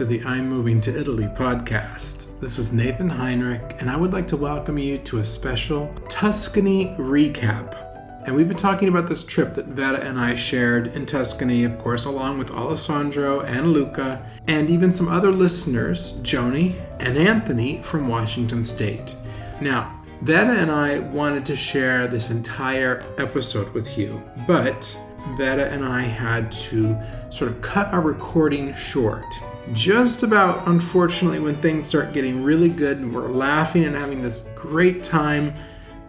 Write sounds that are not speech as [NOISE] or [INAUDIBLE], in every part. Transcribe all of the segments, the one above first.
to the I'm Moving to Italy podcast. This is Nathan Heinrich, and I would like to welcome you to a special Tuscany recap. And we've been talking about this trip that Vera and I shared in Tuscany, of course, along with Alessandro and Luca, and even some other listeners, Joni and Anthony from Washington State. Now, Vera and I wanted to share this entire episode with you, but Vera and I had to sort of cut our recording short. Just about, unfortunately, when things start getting really good and we're laughing and having this great time,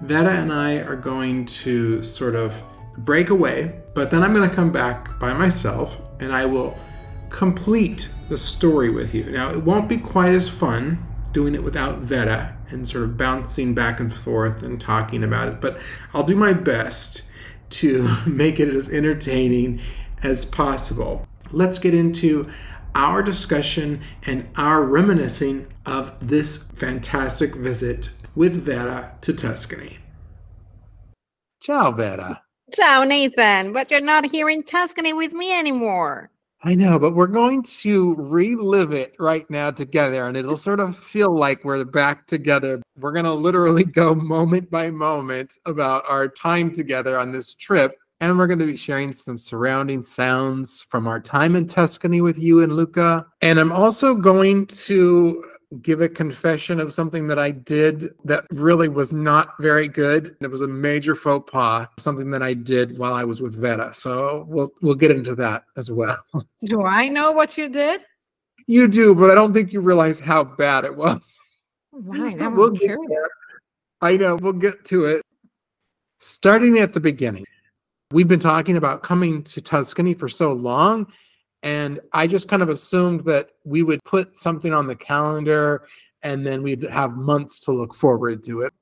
Vera and I are going to sort of break away, but then I'm going to come back by myself and I will complete the story with you. Now, it won't be quite as fun doing it without Vera and sort of bouncing back and forth and talking about it, but I'll do my best to [LAUGHS] make it as entertaining as possible. Let's get into our discussion and our reminiscing of this fantastic visit with Vera to Tuscany. Ciao, Vera. Ciao, Nathan. But you're not here in Tuscany with me anymore. I know, but we're going to relive it right now together, and it'll sort of feel like we're back together. We're going to literally go [LAUGHS] moment by moment about our time together on this trip, and we're going to be sharing some surrounding sounds from our time in Tuscany with you and Luca. And I'm also going to give a confession of something that I did that really was not very good. It was a major faux pas, something that I did while I was with Vera. So we'll we'll get into that as well. Do I know what you did? You do, but I don't think you realize how bad it was. Right, [LAUGHS] we'll get there. I know, we'll get to it. Starting at the beginning. We've been talking about coming to Tuscany for so long and I just kind of assumed that we would put something on the calendar and then we'd have months to look forward to it.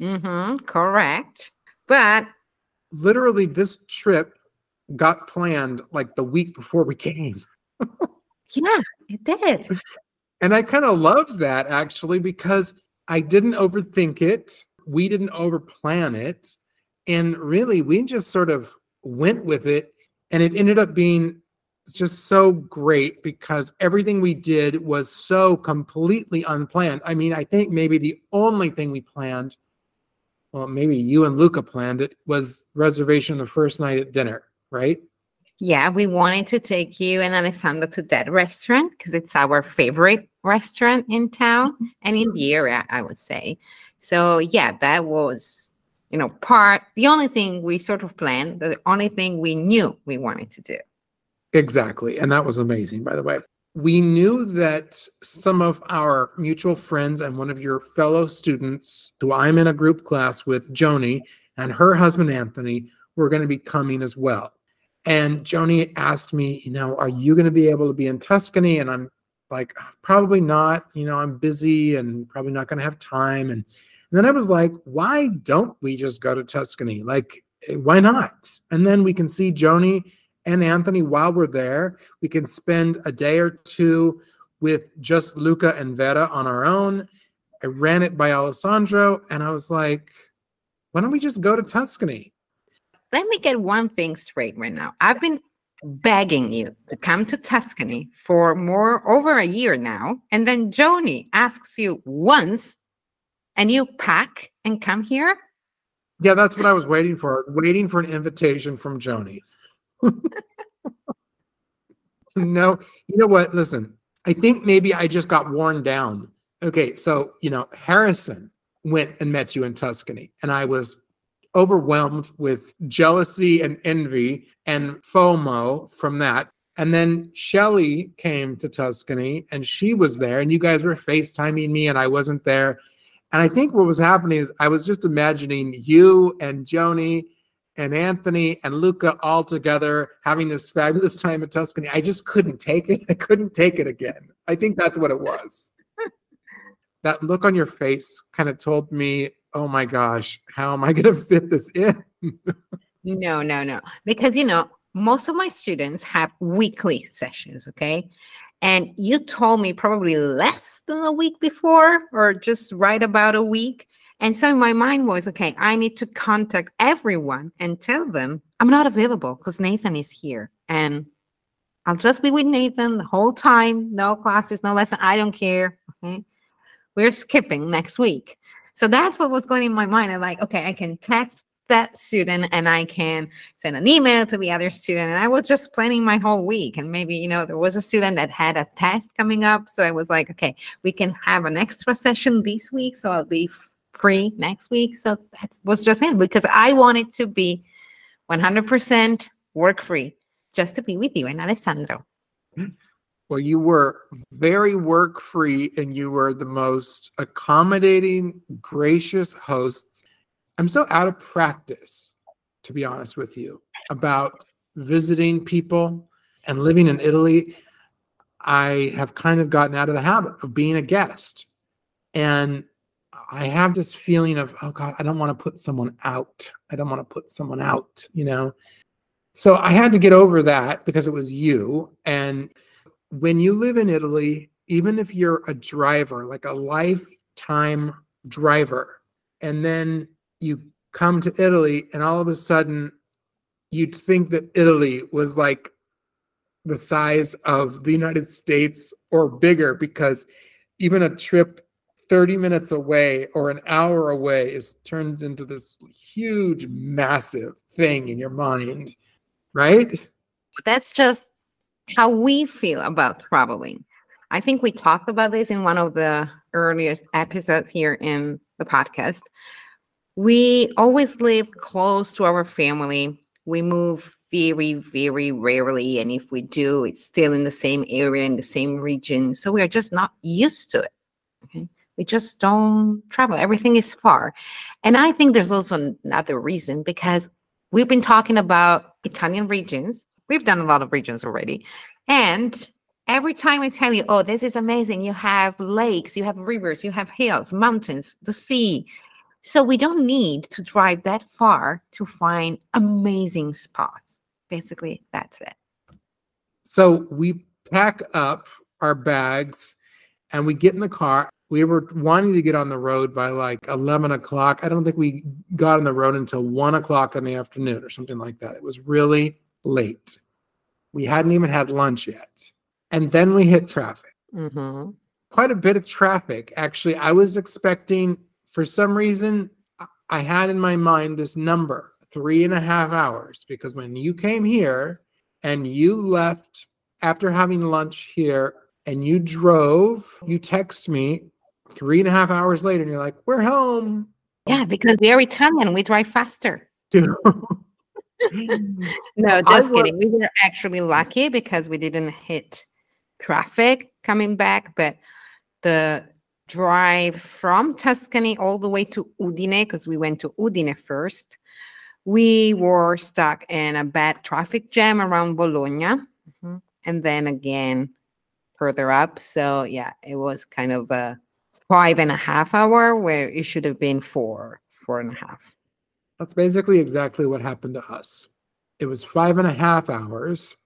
Mm-hmm, correct. But Literally, this trip got planned like the week before we came. yeah, it did. [LAUGHS] And I kind of love that actually because I didn't overthink it. We didn't overplan it. And really, we just sort of went with it. And it ended up being just so great because everything we did was so completely unplanned. I mean, I think maybe the only thing we planned, well, maybe you and Luca planned it, was reservation the first night at dinner, right? Yeah, we wanted to take you and Alessandro to that restaurant because it's our favorite restaurant in town and in mm-hmm. the area, I would say. So yeah, that was, you know, part the only thing we sort of planned, the only thing we knew we wanted to do. Exactly. And that was amazing, by the way. We knew that some of our mutual friends and one of your fellow students, who I'm in a group class with, Joni, and her husband, Anthony, were going to be coming as well. And Joni asked me, you know, are you going to be able to be in Tuscany? And I'm like, probably not. You know, I'm busy and probably not going to have time. And, and then I was like, why don't we just go to Tuscany? Like, eh, why not? And then we can see Joni and Anthony while we're there. We can spend a day or two with just Luca and Vera on our own. I ran it by Alessandro and I was like, why don't we just go to Tuscany? Let me get one thing straight right now. I've been begging you to come to Tuscany for more over a year now. And then Joni asks you once and you pack and come here. Yeah, that's what I was waiting for, waiting for an invitation from Joni. [LAUGHS] no, you know what? Listen, I think maybe I just got worn down. Okay, so, you know, Harrison went and met you in Tuscany, and I was overwhelmed with jealousy and envy and FOMO from that. And then Shelly came to Tuscany and she was there, and you guys were FaceTiming me, and I wasn't there. And I think what was happening is I was just imagining you and Joni and Anthony and Luca all together having this fabulous time in Tuscany. I just couldn't take it. [LAUGHS] I couldn't take it again. I think that's what it was. [LAUGHS] that look on your face kind of told me, oh my gosh, how am I going [LAUGHS] to fit this in? No, no, no. Because, you know, most of my students have weekly sessions, okay? And you told me probably less than a week before, or just right about a week. And so my mind was, okay, I need to contact everyone and tell them I'm not available because Nathan is here. And I'll just be with Nathan the whole time. No classes, no lesson. I don't care. Okay. We're skipping next week. So that's what was going in my mind. I'm like, okay, I can text that student and I can send an email to the other student. And I was just planning my whole week. And maybe, you know, there was a student that had a test coming up. So I was like, okay, we can have an extra session this week. So I'll be free next week. So that was just it because I wanted to be 100% work free just to be with you and Alessandro. Mm-hmm. Well, you were very work free and you were the most accommodating, gracious hosts. I'm so out of practice, to be honest with you, about visiting people and living in Italy. I have kind of gotten out of the habit of being a guest. And I have this feeling of, oh God, I don't want to put someone out. I don't want to put someone out, you know? So I had to get over that because it was you. And when you live in Italy, even if you're a driver, like a lifetime driver, and then you come to Italy and all of a sudden you'd think that Italy was like the size of the United States or bigger because even a trip 30 minutes away or an hour away is turned into this huge, massive thing in your mind, right? That's just how we feel about traveling. I think we talked about this in one of the earliest episodes here in the podcast. We always live close to our family. We move very, very rarely. And if we do, it's still in the same area, in the same region. So we are just not used to it. We just don't travel. Everything is far. And I think there's also another reason because we've been talking about Italian regions. We've done a lot of regions already. And every time I tell you, oh, this is amazing, you have lakes, you have rivers, you have hills, mountains, the sea. So we don't need to drive that far to find amazing spots. Basically, that's it. So we pack up our bags and we get in the car we were wanting to get on the road by like 11 o'clock. I don't think we got on the road until one o'clock in the afternoon or something like that. It was really late. We hadn't even had lunch yet. And then we hit traffic. Mm-hmm. Quite a bit of traffic. Actually, I was expecting, for some reason, I had in my mind this number three and a half hours because when you came here and you left after having lunch here and you drove, you text me three and a half hours later and you're like, we're home. Yeah, because we're Italian. We drive faster. [LAUGHS] no, just kidding. We were actually lucky because we didn't hit traffic coming back, but the drive from Tuscany all the way to Udine, because we went to Udine first, we were stuck in a bad traffic jam around Bologna. Mm-hmm. And then again further up. So yeah, it was kind of a five and a half hour where it should have been four, four and a half. That's basically exactly what happened to us. It was five and a half hours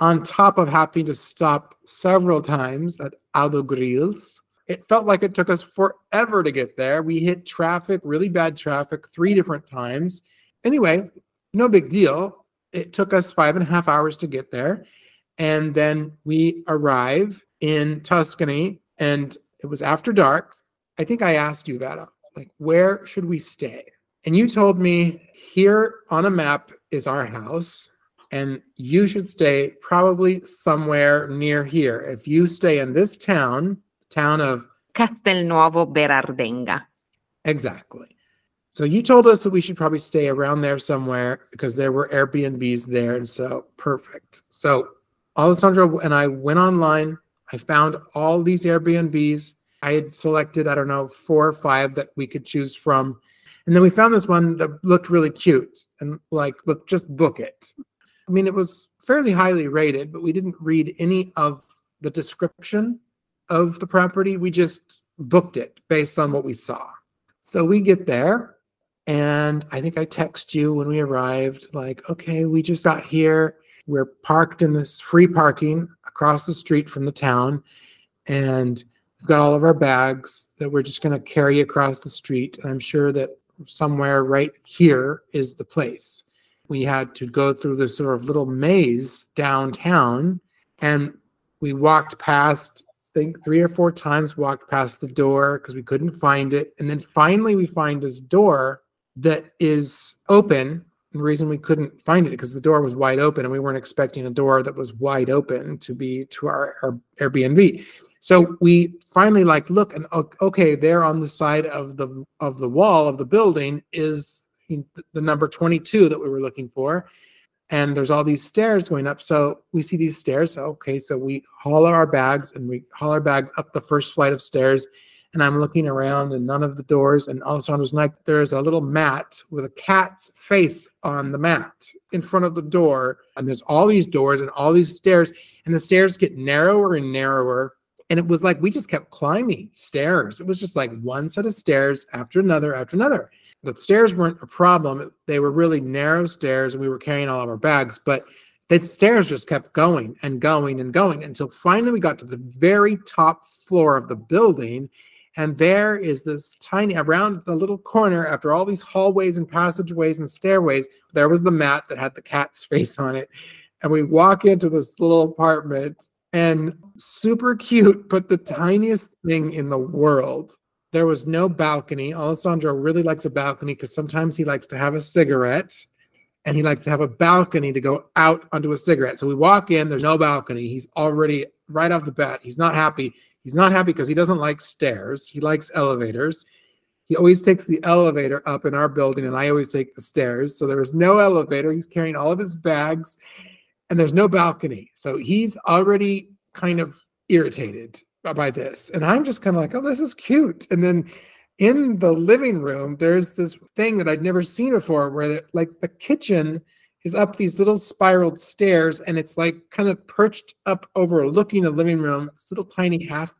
on top of having to stop several times at Autogrills. It felt like it took us forever to get there. We hit traffic, really bad traffic, three different times. Anyway, no big deal. It took us five and a half hours to get there. And then we arrive in Tuscany and it was after dark. I think I asked you, Vera, like, where should we stay? And you told me here on a map is our house, and you should stay probably somewhere near here. If you stay in this town, town of Castelnuovo Berardenga. Exactly. So you told us that we should probably stay around there somewhere because there were Airbnbs there. And so perfect. So Alessandro and I went online I found all these Airbnbs. I had selected, I don't know, four or five that we could choose from. And then we found this one that looked really cute and like, look, just book it. I mean, it was fairly highly rated, but we didn't read any of the description of the property. We just booked it based on what we saw. So we get there, and I think I text you when we arrived, like, okay, we just got here. We're parked in this free parking across the street from the town, and we've got all of our bags that we're just going to carry across the street. And I'm sure that somewhere right here is the place. We had to go through this sort of little maze downtown And we walked past, think three or four times, walked past the door because we couldn't find it. And then finally, we find this door that is open. The reason we couldn't find it because the door was wide open and we weren't expecting a door that was wide open to be to our, our Airbnb. So we finally like look and okay, there on the side of the of the wall of the building is the number 22 that we were looking for. And there's all these stairs going up. So we see these stairs. So, okay, so we haul our bags and we haul our bags up the first flight of stairs. And I'm looking around and none of the doors. And all of a sudden, was like there's a little mat with a cat's face on the mat in front of the door. And there's all these doors and all these stairs. And the stairs get narrower and narrower and it was like we just kept climbing stairs. It was just like one set of stairs after another after another. The stairs weren't a problem. They were really narrow stairs, and we were carrying all of our bags. But the stairs just kept going and going and going until finally we got to the very top floor of the building. And there is this tiny, around the little corner, after all these hallways and passageways and stairways, there was the mat that had the cat's [LAUGHS] face on it. And we walk into this little apartment and super cute, but the tiniest thing in the world. There was no balcony. Alessandro really likes a balcony because sometimes he likes to have a cigarette and he likes to have a balcony to go out onto a cigarette. So we walk in, there's no balcony. He's already right off the bat. He's not happy. He's not happy because he doesn't like stairs. He likes elevators. He always takes the elevator up in our building, and I always take the stairs. So there was no elevator. He's carrying all of his bags and there's no balcony. So he's already kind of irritated by this. And I'm just kind of like, oh, this is cute. And then in the living room, there's this thing that I'd never seen before where like the kitchen is up these little spiraled stairs and it's like kind of perched up overlooking the living room. This little tiny half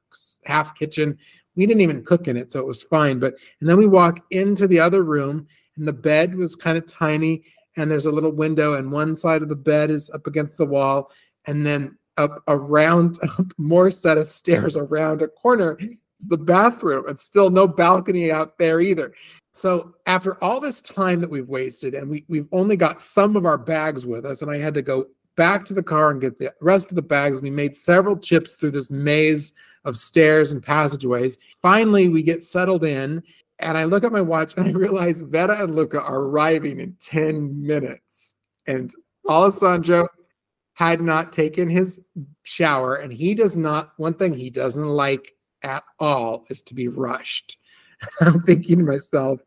half kitchen. We didn't even cook in it, so it was fine. But and then we walk into the other room and the bed was kind of tiny and there's a little window and one side of the bed is up against the wall and then up around [LAUGHS] more set of stairs around a corner is the bathroom and still no balcony out there either so after all this time that we've wasted and we, we've only got some of our bags with us and i had to go back to the car and get the rest of the bags we made several trips through this maze of stairs and passageways finally we get settled in and I look at my watch and I realize Vera and Luca are arriving in 10 minutes. And [LAUGHS] Alessandro had not taken his shower, and he does not, one thing he doesn't like at all is to be rushed. [LAUGHS] I'm thinking to myself,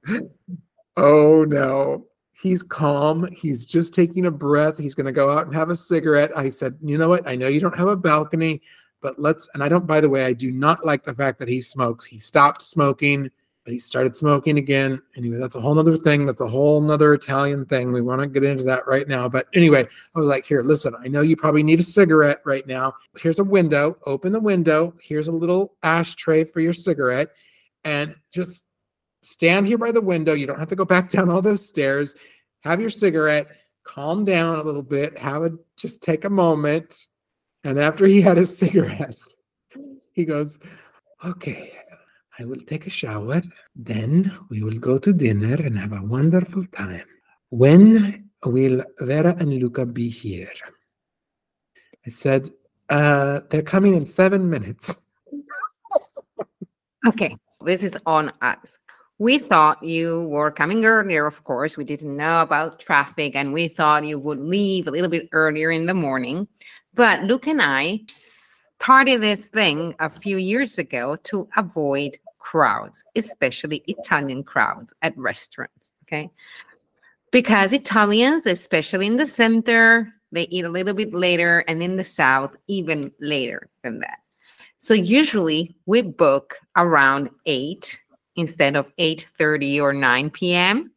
oh no, he's calm. He's just taking a breath. He's going to go out and have a cigarette. I said, you know what? I know you don't have a balcony, but let's, and I don't, by the way, I do not like the fact that he smokes. He stopped smoking but he started smoking again. Anyway, that's a whole nother thing. That's a whole nother Italian thing. We want to get into that right now. But anyway, I was like, here, listen, I know you probably need a cigarette right now. Here's a window. Open the window. Here's a little ashtray for your cigarette. And just stand here by the window. You don't have to go back [LAUGHS] down all those stairs. Have your cigarette. Calm down a little bit. Have a just take a moment. And after he had his [LAUGHS] cigarette, he goes, okay, I will take a shower. Then we will go to dinner and have a wonderful time. When will Vera and Luca be here? I said, uh, they're coming in seven minutes. [LAUGHS] okay, this is on us. We thought you were coming earlier, of course. We didn't know about traffic and we thought you would leave a little bit earlier in the morning. But Luke and I started this thing a few years ago to avoid crowds, especially Italian crowds at restaurants. Okay. Because Italians, especially in the center, they eat a little bit later, and in the south, even later than that. So usually we book around 8 instead of 8:30 or 9 p.m.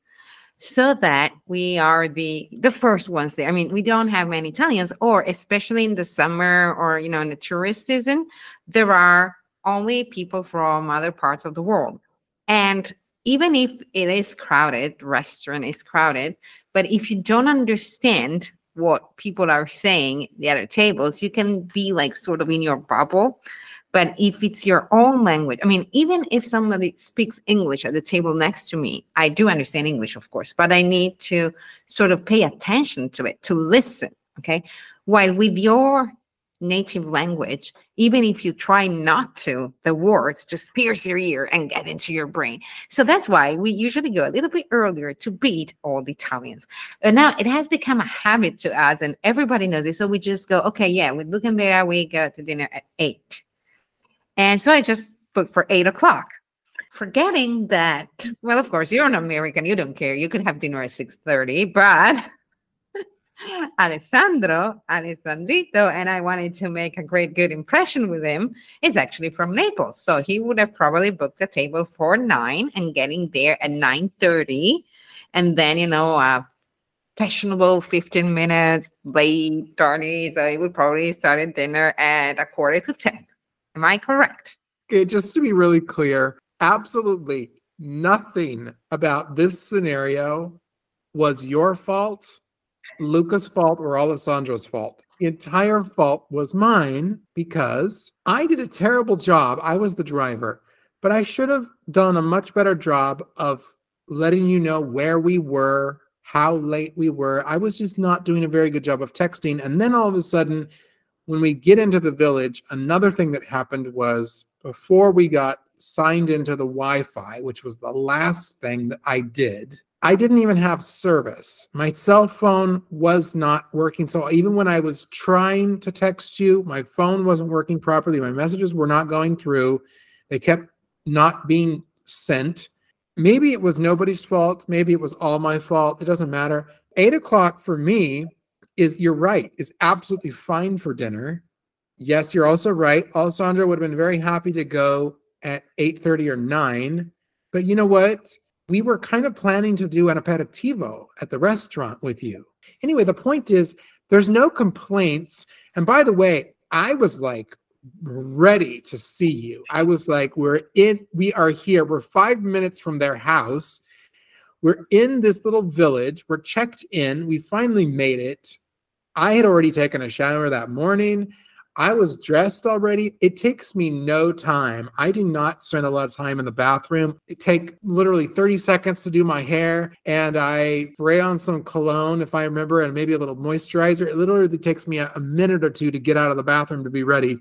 so that we are the the first ones there. I mean, we don't have many Italians or especially in the summer or you know in the tourist season, there are only people from other parts of the world. And even if it is crowded, restaurant is crowded, but if you don't understand what people are saying at the other tables, you can be like sort of in your bubble. But if it's your own language, I mean, even if somebody speaks English at the table next to me, I do understand English, of course, but I need to sort of pay attention to it, to listen. Okay. While with your native language, even if you try not to, the words just pierce your ear and get into your brain. So that's why we usually go a little bit earlier to beat all the Italians. And now it has become a habit to us, and everybody knows it. So we just go, okay, yeah, with Luca and Vera, we go to dinner at eight. And so I just booked for eight o'clock forgetting that well of course you're an american you don't care you could have dinner at 6.30 but alessandro alessandrito and i wanted to make a great good impression with him is actually from naples. So he would have probably booked a table for 9 and getting there at 9.30 and then you know a fashionable 15 minutes late journey so he would probably start at dinner at a quarter to 10 am i correct? Okay, just to be really clear, absolutely nothing about this scenario was your fault, Luca's fault, or Alessandro's fault. The entire fault was mine because I did a terrible job. I was the driver, but I should have done a much better job of letting you know where we were, how late we were. I was just not doing a very good job of texting. And then all of a sudden, when we get into the village, another thing that happened was before we got signed into the Wi Fi, which was the last thing that I did, I didn't even have service. My cell phone was not working. So even when I was trying to text you, my phone wasn't working properly. My messages were not going through. They kept not being sent. Maybe it was nobody's fault. Maybe it was all my fault. It doesn't matter. Eight o'clock for me is, you're right, is absolutely fine for dinner. Yes, you're also right. Alessandro would have been very happy to go at 8:30 or 9. But you know what? We were kind of planning to do an aperitivo at the restaurant with you. Anyway, the point is there's no complaints. And by the way, I was like ready to see you. I was like, we're in, we are here. We're five minutes from their house. We're in this little village. We're checked in. We finally made it. I had already taken a shower that morning. I was dressed already. It takes me no time. I do not spend a lot of time in the bathroom. It take literally 30 seconds to do my hair and I spray on some cologne if I remember and maybe a little moisturizer. It literally takes me a, minute or two to get out of the bathroom to be ready.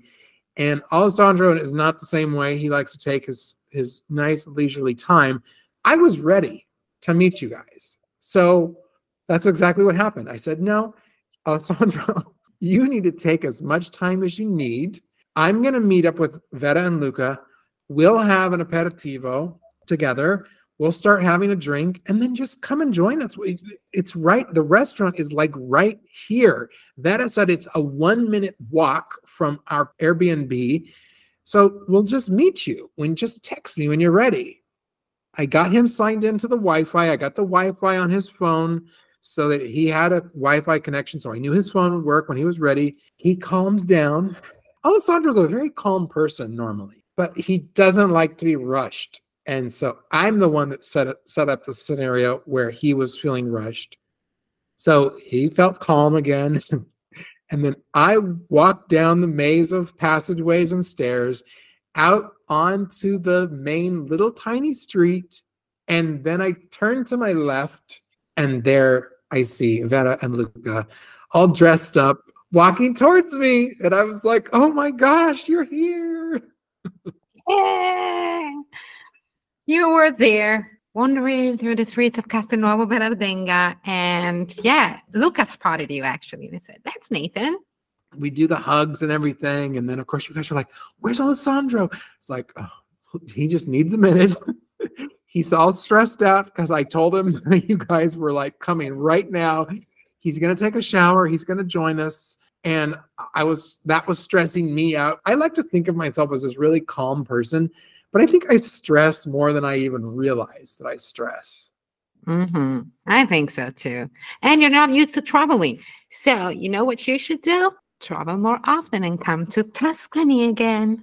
And Alessandro is not the same way. He likes to take his his nice leisurely time. I was ready to meet you guys. So that's exactly what happened. I said, "No, Alessandro, you need to take as much time as you need. I'm going to meet up with Vera and Luca. We'll have an aperitivo together. We'll start having a drink and then just come and join us. It's right. The restaurant is like right here. Vera said it's a one minute walk from our Airbnb. So we'll just meet you when just text me when you're ready. I got him signed into the Wi Fi. I got the Wi Fi on his phone so that he had a Wi-Fi connection, so I knew his phone would work when he was ready. He calms down. Alessandro's a very calm person normally, but he doesn't like to be rushed. And so I'm the one that set set up the scenario where he was feeling rushed. So he felt calm again. [LAUGHS] and then I walked down the maze of passageways and stairs out onto the main little tiny street. And then I turned to my left, and there I see Vera and Luca all dressed up, walking towards me. And I was like, oh my gosh, you're here. yeah. [LAUGHS] You were there wandering through the streets of Castelnuovo Berardenga. And yeah, Luca spotted you actually. They said, that's Nathan. We do the hugs and everything. And then, of course, you guys are like, where's Alessandro? It's like, oh, he just needs a minute. [LAUGHS] He's all stressed out because I told him [LAUGHS] you guys were like coming right now. He's going to take a shower. He's going to join us. And I was, that was stressing me out. I like to think of myself as this really calm person, but I think I stress more than I even realize that I stress. Mm-hmm. I think so too. And you're not used to traveling. So, you know what you should do? Travel more often and come to Tuscany again.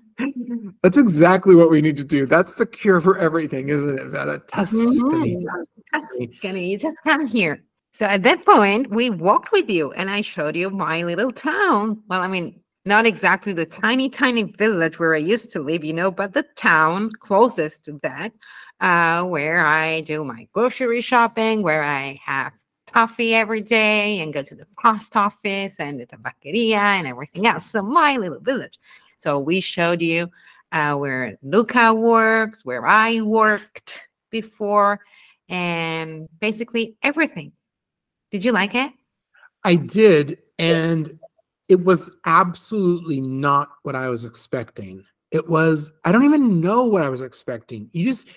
That's exactly what we need to do. That's the cure for everything, isn't it, Vera? Tuscany. Mm-hmm. Tuscany. You just come here. So at that point, we walked with you and I showed you my little town. Well, I mean, not exactly the tiny, tiny village where I used to live, you know, but the town closest to that, uh, where I do my grocery shopping, where I have coffee every day and go to the post office and the tabaccheria and everything else. So my little village. So we showed you uh, where Luca works, where I worked before, and basically everything. Did you like it? I did. And it was absolutely not what I was expecting. It was, I don't even know what I was expecting. You just,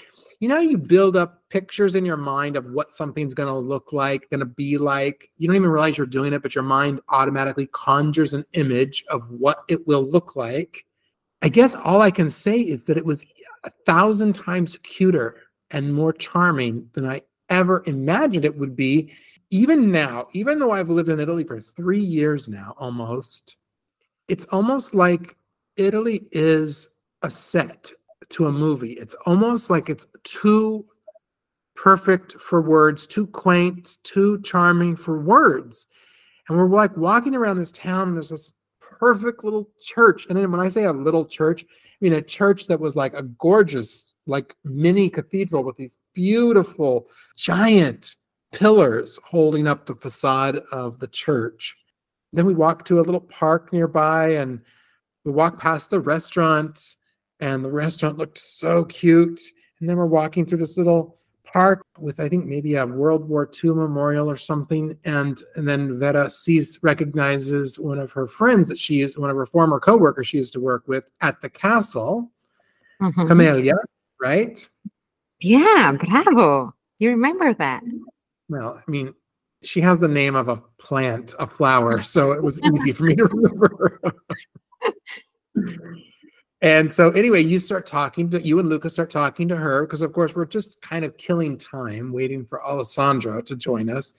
you know, you build up pictures in your mind of what something's going to look like, going to be like. You don't even realize you're doing it, but your mind automatically conjures an image of what it will look like. I guess all I can say is that it was a thousand times cuter and more charming than I ever imagined it would be. Even now, even though I've lived in Italy for three years now, almost, it's almost like Italy is a set to a movie. It's almost like it's too perfect for words, too quaint, too charming for words. And we're like walking around this town, and there's this perfect little church. And then when I say a little church, I mean a church that was like a gorgeous, like mini cathedral with these beautiful, giant pillars holding up the facade of the church. Then we walk to a little park nearby and we walk past the restaurant, and the restaurant looked so cute. And then we're walking through this little park with I think maybe a World War II memorial or something. And and then Vera sees recognizes one of her friends that she used, one of her former coworkers she used to work with at the castle, Mhm. Camellia, right? Yeah, bravo. You remember that. Well, I mean, she has the name of a plant, a flower, so it was easy for me to [LAUGHS] remember. [LAUGHS] and so, anyway, you start talking to you and Luca start talking to her because, of course, we're just kind of killing time waiting for Alessandro to join us.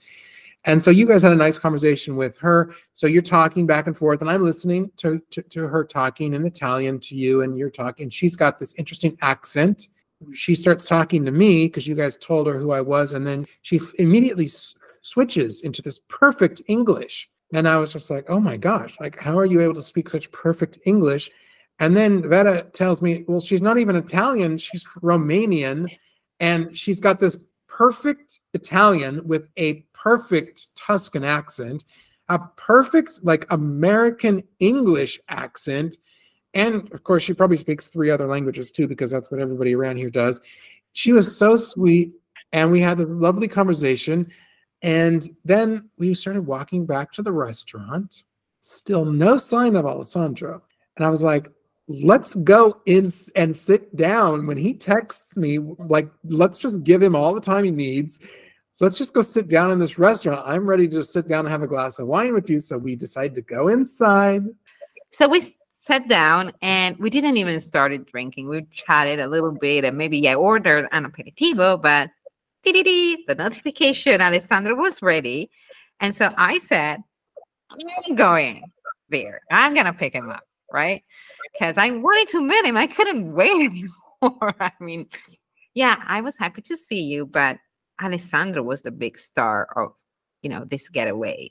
And so, you guys had a nice conversation with her. So, you're talking back and forth, and I'm listening to, to, to her talking in Italian to you, and you're talking. She's got this interesting accent she starts talking to me because you guys told her who I was, and then she immediately s- switches into this perfect English. And I was just like, oh my gosh, like, how are you able to speak such perfect English? And then Vera tells me, well, she's not even Italian, she's Romanian, and she's got this perfect Italian with a perfect Tuscan accent, a perfect, like, American English accent and of course she probably speaks three other languages too because that's what everybody around here does. She was so sweet and we had a lovely conversation and then we started walking back to the restaurant. Still no sign of alessandro. And i was like let's go in and sit down when he texts me like let's just give him all the time he needs let's just go sit down in this restaurant i'm ready to just sit down and have a glass of wine with you so we decided to go inside So we sat down and we didn't even started drinking. We chatted a little bit and maybe I ordered an aperitivo, but the notification Alessandro was ready. And so I said, I'm going there. I'm gonna pick him up, right? Because I wanted to meet him. I couldn't wait [LAUGHS] anymore. I mean, yeah, I was happy to see you, but Alessandro was the big star of you know this getaway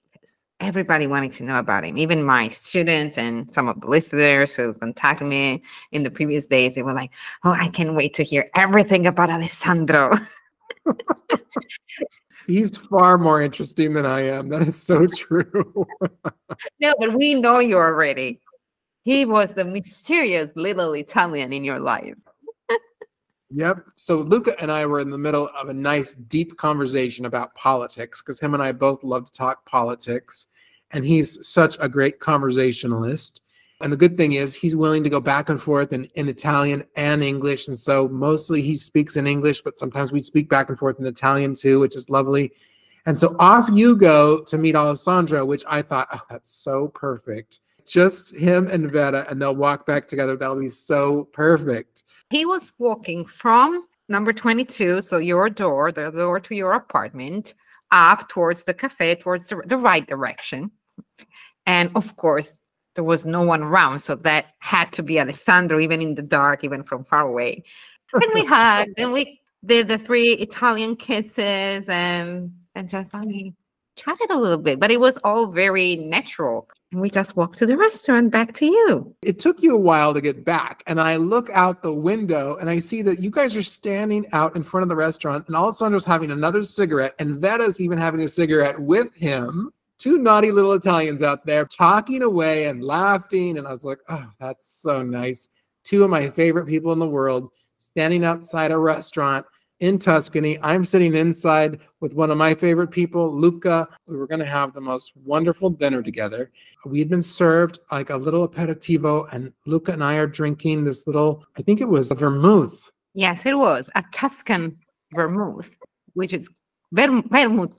everybody wanted to know about him even my students and some of the listeners who contacted me in the previous days they were like oh i can't wait to hear everything about alessandro He's far more interesting than I am. That is so [LAUGHS] true. no but we know you already he was the mysterious little italian in your life yep. So Luca and I were in the middle of a nice, deep conversation about politics because him and I both love to talk politics. And he's such a great conversationalist. And the good thing is, he's willing to go back and forth in, in Italian and English. And so mostly he speaks in English, but sometimes we speak back and forth in Italian too, which is lovely. And so off you go to meet Alessandro, which I thought, oh, that's so perfect. Just him and Vera, and they'll walk back together. That'll be so perfect. he was walking from number 22 so your door the door to your apartment up towards the cafe towards the, the right direction and of course there was no one around so that had to be alessandro even in the dark even from far away and we [LAUGHS] hugged and we did the three italian kisses and and just like chatted a little bit, but it was all very natural. And we just walked to the restaurant back to you. It took you a while to get back. And I look out the window and I see that you guys are standing out in front of the restaurant, and Alessandro's having another cigarette, and Vera's even having a cigarette with him. Two naughty little Italians out there talking away and laughing. And I was like, oh, that's so nice. Two of my favorite people in the world standing outside a restaurant in Tuscany. I'm sitting inside with one of my favorite people, Luca. We were going to have the most wonderful dinner together. We had been served like a little aperitivo, and Luca and I are drinking this little, I think it was a vermouth. Yes, it was a Tuscan vermouth, which is ver- vermouth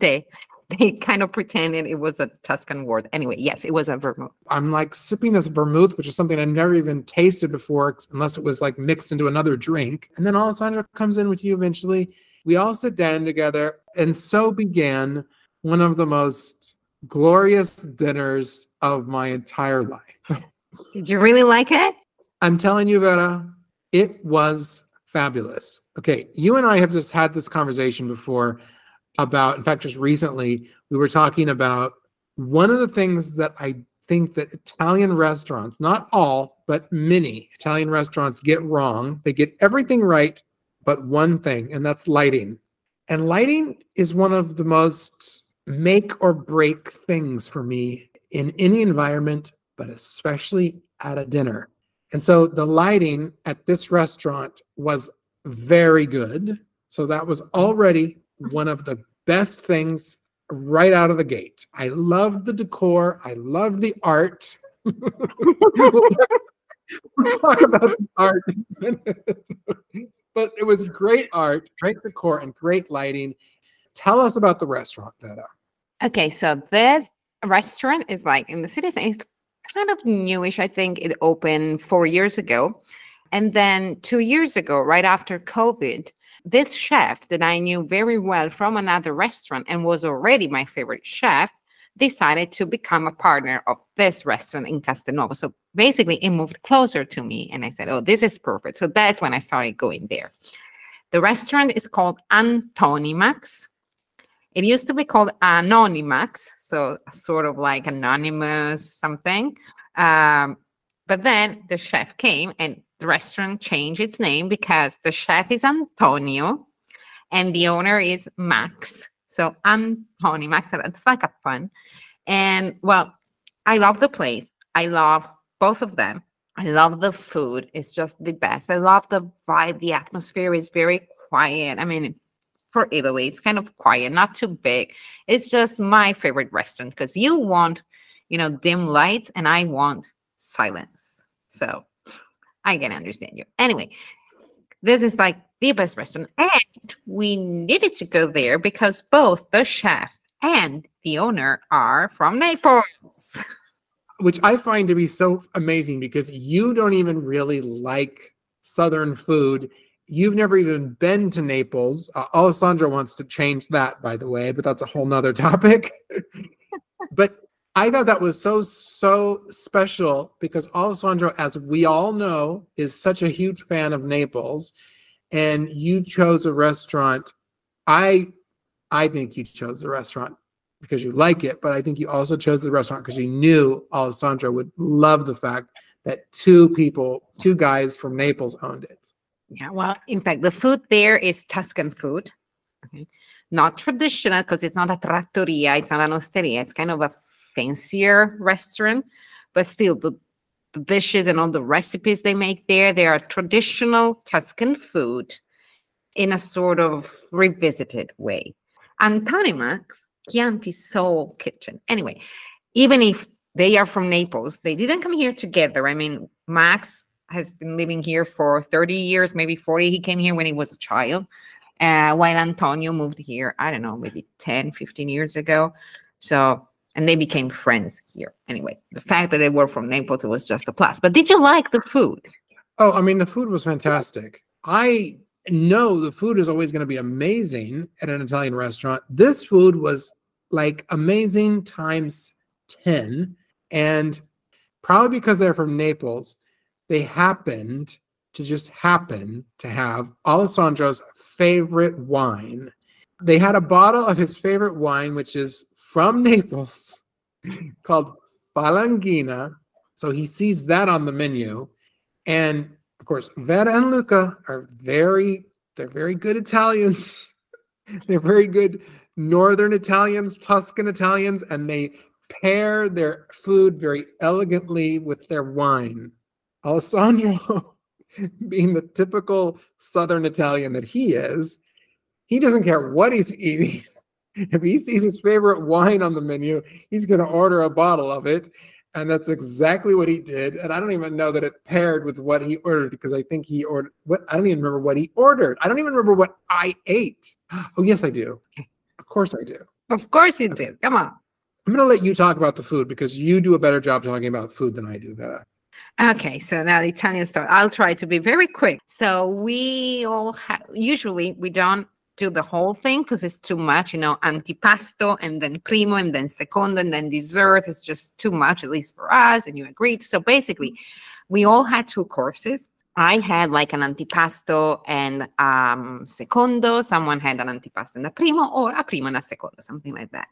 [LAUGHS] they kind of pretended it was a Tuscan word. Anyway, yes, it was a vermouth. I'm like sipping this vermouth, which is something I've never even tasted before, unless it was like mixed into another drink. And then Alessandro comes in with you eventually. We all sit down together, and so began one of the most glorious dinners of my entire life. [LAUGHS] Did you really like it? I'm telling you, Vera, it was fabulous. Okay, you and I have just had this conversation before about, in fact, just recently, we were talking about one of the things that I think that Italian restaurants, not all, but many Italian restaurants get wrong. They get everything right, but one thing, and that's lighting. And lighting is one of the most make or break things for me in any environment, but especially at a dinner. And so the lighting at this restaurant was very good. So that was already one of the best things right out of the gate. I loved the decor. I loved the art. we'll, talk, about the art, but it was great art, great decor, and great lighting. Tell us about the restaurant, Vera. Okay, so this restaurant is like in the city. It's kind of newish. I think it opened four years ago, and then two years ago, right after COVID, this chef that I knew very well from another restaurant and was already my favorite chef decided to become a partner of this restaurant in Castelnuovo. So basically, it moved closer to me, and I said, "Oh, this is perfect." So that's when I started going there. The restaurant is called Antonimax. It used to be called Anonymax, so sort of like anonymous something. Um, but then the chef came and the restaurant changed its name because the chef is Antonio and the owner is Max. So Antonio Max, that's like a fun. And well, I love the place. I love both of them. I love the food. It's just the best. I love the vibe. The atmosphere is very quiet. I mean, for Italy, it's kind of quiet, not too big. It's just my favorite restaurant because you want, you know, dim lights and I want silence. So I can understand you. Anyway, this is like the best restaurant. And we needed to go there because both the chef and the owner are from Naples. Which I find to be so amazing because you don't even really like Southern food. You've never even been to Naples. Uh, Alessandro wants to change that, by the way, but that's a whole nother topic. [LAUGHS] but I thought that was so so special because Alessandro, as we all know, is such a huge fan of Naples, and you chose a restaurant. I I think you chose the restaurant because you like it, but I think you also chose the restaurant because you knew Alessandro would love the fact that two people, two guys from Naples owned it. Yeah, well, in fact, the food there is Tuscan food. Okay. Not traditional because it's not a trattoria, it's not an osteria, it's kind of a fancier restaurant, but still the, the dishes and all the recipes they make there, they are traditional Tuscan food in a sort of revisited way. Antonimax, Chianti Soul Kitchen. Anyway, even if they are from Naples, they didn't come here together. I mean, Max has been living here for 30 years, maybe 40. He came here when he was a child, uh, while Antonio moved here, I don't know, maybe 10, 15 years ago. So and they became friends here. Anyway, the fact that they were from Naples was just a plus. But did you like the food? Oh, I mean, the food was fantastic. I know the food is always going to be amazing at an Italian restaurant. This food was like amazing times 10. And probably because they're from Naples, they happened to just happen to have Alessandro's favorite wine. They had a bottle of his favorite wine, which is from Naples, called Falanghina. So he sees that on the menu. And of course, Vera and Luca are very, they're very good Italians. [LAUGHS] they're very good Northern Italians, Tuscan Italians, and they pair their food very elegantly with their wine. Alessandro, [LAUGHS] being the typical Southern Italian that he is, he doesn't care what he's eating. If he sees his favorite wine on the menu, he's going to order a bottle of it. And that's exactly what he did. And I don't even know that it paired with what he ordered because I think he ordered what I don't even remember what he ordered. I don't even remember what I ate. Oh, yes, I do. Of course I do. Of course you do. Come on. I'm going to let you talk about the food because you do a better job talking about food than I do, Vera. Okay, so now the Italian style. I'll try to be very quick. So we all have, usually we don't do the whole thing because it's too much, you know, antipasto and then primo and then secondo and then dessert. It's just too much, at least for us. And you agreed. So basically, we all had two courses. I had like an antipasto and um, secondo. Someone had an antipasto and a primo, or a primo and a secondo, something like that.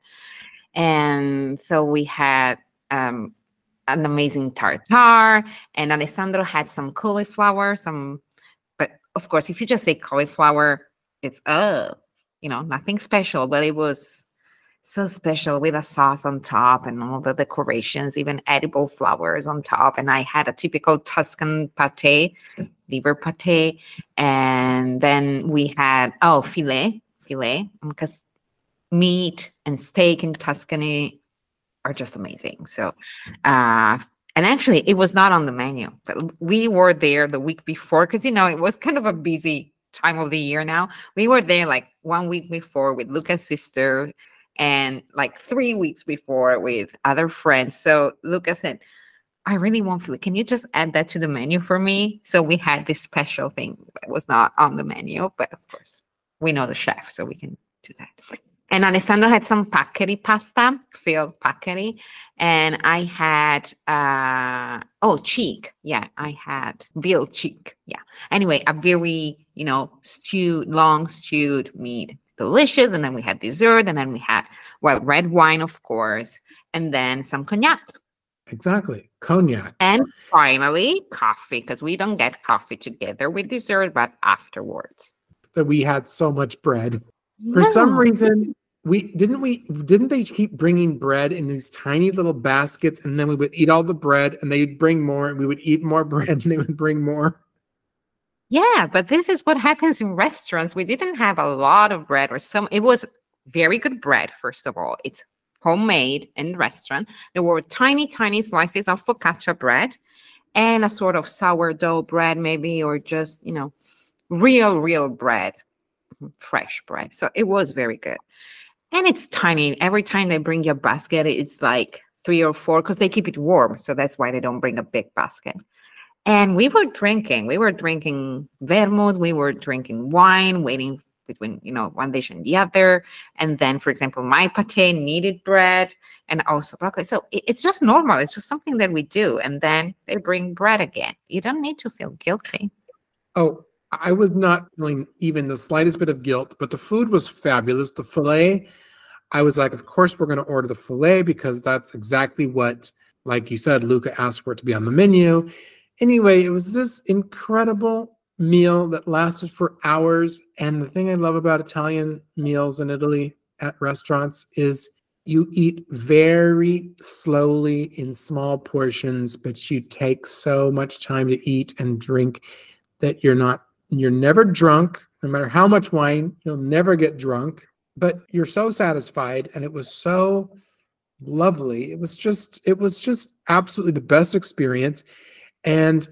And so we had um, an amazing tartar, and Alessandro had some cauliflower. Some, but of course, if you just say cauliflower, it's uh, you know, nothing special. But it was so special with a sauce on top and all the decorations, even edible flowers on top. And I had a typical Tuscan pate, liver pate. And then we had, oh, filet, filet, because meat and steak in Tuscany are just amazing. So, uh, and actually, it was not on the menu, but we were there the week before because, you know, it was kind of a busy time of the year now. We were there like one week before with Luca's sister and like three weeks before with other friends. So Luca said, I really want filet. Can you just add that to the menu for me? So we had this special thing that was not on the menu, but of course we know the chef, so we can do that. And Alessandro had some paccheri pasta, filled paccheri, and I had uh oh cheek. Yeah, I had veal cheek. Yeah. Anyway, a very you know stewed, long stewed meat delicious. And then we had dessert, and then we had well red wine, of course, and then some cognac. Exactly, cognac. And finally, coffee, because we don't get coffee together with dessert, but afterwards. That we had so much bread. For some reason, we didn't we didn't they keep bringing bread in these tiny little baskets, and then we would eat all the bread, and they'd bring more, and we would eat more [LAUGHS] bread, and they would bring more. Yeah, but this is what happens in restaurants. We didn't have a lot of bread or some it was very good bread, first of all. It's homemade in restaurant. There were tiny, tiny slices of focaccia bread and a sort of sourdough bread, maybe, or just, you know, real, real bread, fresh bread. So it was very good. And it's tiny. Every time they bring you a basket, it's like three or four because they keep it warm. So that's why they don't bring a big basket. And we were drinking, we were drinking vermouth, we were drinking wine, waiting between, you know, one dish and the other. And then, for example, my pate needed bread and also broccoli. So it's just normal. It's just something that we do. And then they bring bread again. You don't need to feel guilty. Oh, I was not feeling even the slightest bit of guilt, but the food was fabulous. The filet, I was like, of course, we're going to order the filet because that's exactly what, like you said, Luca asked for it to be on the menu. Anyway, it was this incredible meal that lasted for hours. And the thing I love about Italian meals in Italy at restaurants is you eat very slowly in small portions, but you take so much time to eat and drink that you're not, you're never drunk. No matter how much wine, you'll never get drunk, but you're so satisfied. And it was so lovely. It was just, it was just absolutely the best experience. And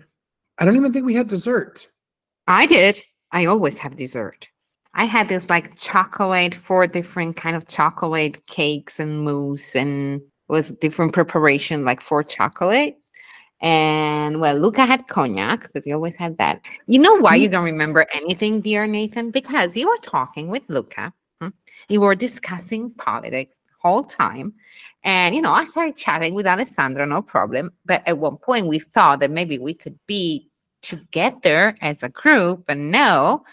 I don't even think we had dessert. I did. I always have dessert. I had this like chocolate, four different kind of chocolate cakes and mousse, and was different preparation, like four chocolate. And well, Luca had cognac because he always had that. You know why you mm-hmm. don't remember anything, dear Nathan? Because you were talking with Luca. Hmm? You were discussing politics the whole time. And, you know, I started chatting with Alessandro, no problem. But at one point, we thought that maybe we could be together as a group. And no,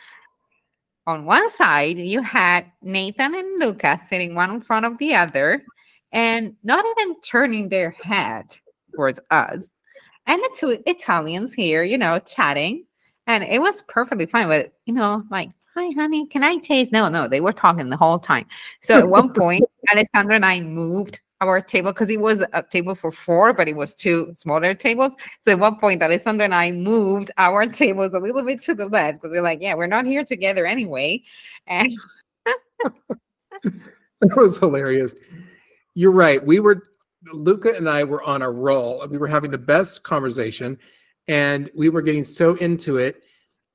on one side, you had Nathan and Luca sitting one in front of the other and not even turning their head towards us. And the two Italians here, you know, chatting. And it was perfectly fine. But, you know, like, hi, honey, can I taste? No, no, they were talking the whole time. So at one point, [LAUGHS] Alessandro and I moved our table because it was a table for four, but it was two smaller tables. So at one point, Alessandro and I moved our [LAUGHS] tables a little bit to the left because we're like, yeah, we're not here together anyway. And [LAUGHS] it was hilarious. You're right. We were Luca and I were on a roll. We were having the best conversation and we were getting so into it.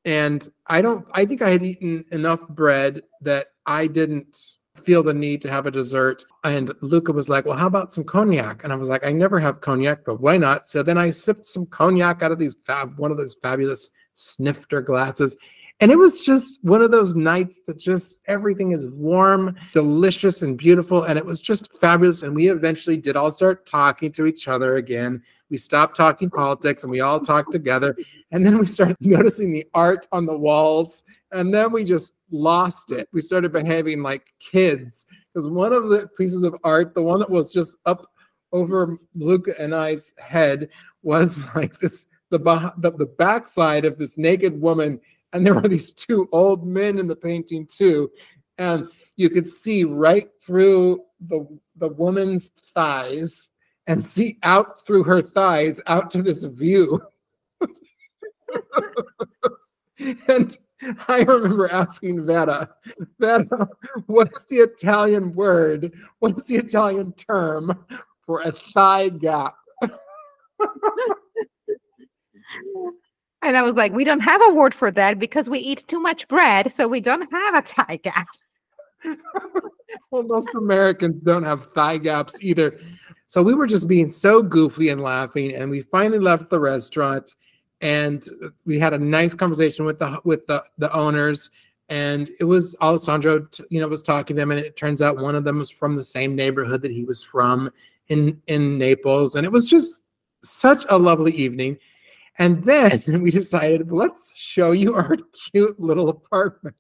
And I don't I think I had eaten enough bread that I didn't feel the need to have a dessert. And Luca was like, Well, how about some cognac? And I was like, I never have cognac, but why not? So then I sipped some cognac out of these fab, one of those fabulous snifter glasses. And it was just one of those nights that just everything is warm, delicious, and beautiful. And it was just fabulous. And we eventually did all start talking to each other again. We stopped talking politics and we all talked together. And then we started [LAUGHS] noticing the art on the walls. And then we just lost it. We started behaving like kids because one of the pieces of art, the one that was just up over Luca and I's head, was [LAUGHS] like this the, the, the backside of this naked woman and there were these two old men in the painting too and you could see right through the the woman's thighs and see out through her thighs out to this view [LAUGHS] and I remember asking Vera, Vera, what is the Italian word? What is the Italian term for a thigh gap? [LAUGHS] And I was like, we don't have a word for that because we eat too much bread, so we don't have a thigh gap. [LAUGHS] well, most Americans don't have thigh gaps either. So we were just being so goofy and laughing, and we finally left the restaurant, and we had a nice conversation with the with the the owners. And it was Alessandro, you know, was talking to them, and it turns out one of them was from the same neighborhood that he was from in in Naples, and it was just such a lovely evening. And then [LAUGHS] we decided, let's show you our [LAUGHS] cute little apartment.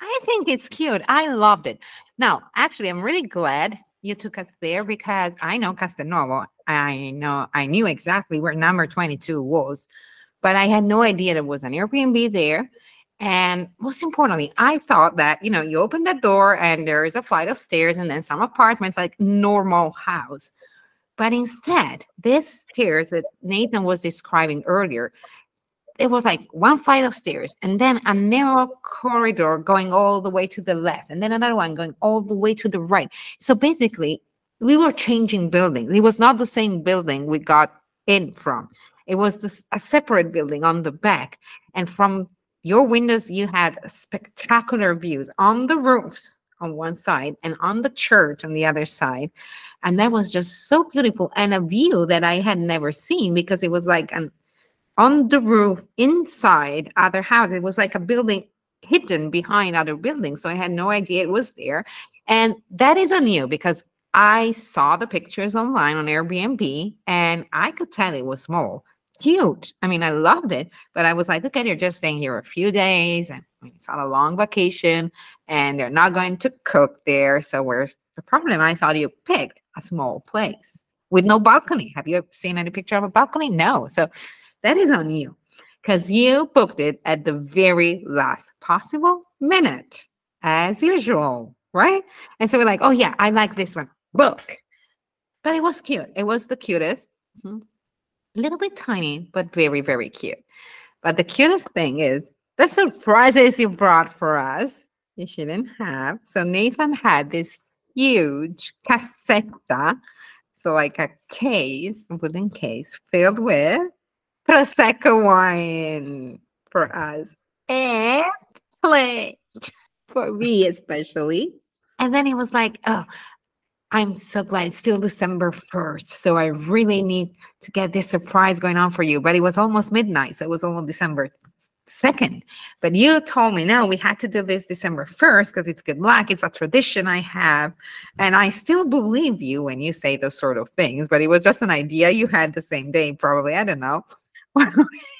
I think it's cute. I loved it. Now, actually, I'm really glad you took us there because I know Castelnuovo. I know I knew exactly where number 22 was, but I had no idea there was an Airbnb there. And most importantly, I thought that, you know, you open that door and there is a flight of stairs and then some apartments like normal house. But instead, this stairs that Nathan was describing earlier, it was like one flight of stairs and then a narrow corridor going all the way to the left and then another one going all the way to the right. So basically, we were changing buildings. It was not the same building we got in from. It was this, a separate building on the back. And from your windows, you had spectacular views on the roofs on one side and on the church on the other side. And that was just so beautiful and a view that I had never seen because it was like an on the roof inside other houses. It was like a building hidden behind other buildings. So I had no idea it was there. And that is a new because I saw the pictures online on Airbnb and I could tell it was small, cute. I mean, I loved it, but I was like, okay, you're just staying here a few days and I mean, it's not a long vacation and they're not going to cook there. So where's the problem? I thought you picked a small place with no balcony. Have you seen any picture of a balcony? No. So that is on you because you booked it at the very last possible minute, as usual, right? And so we're like, oh, yeah, I like this one. Book. But it was cute. It was the cutest. Mm-hmm. A little bit tiny, but very, very cute. But the cutest thing is the surprises you brought for us. You shouldn't have. So Nathan had this huge cassetta, so like a case, wooden case filled with Prosecco wine for us and plate for me especially. And then he was like, oh, I'm so glad it's still December 1st. So I really need to get this surprise going on for you. But it was almost midnight. So it was almost December second. But you told me, no, we had to do this December 1st because it's good luck. It's a tradition I have. And I still believe you when you say those sort of things, but it was just an idea you had the same day, probably. I don't know. [LAUGHS]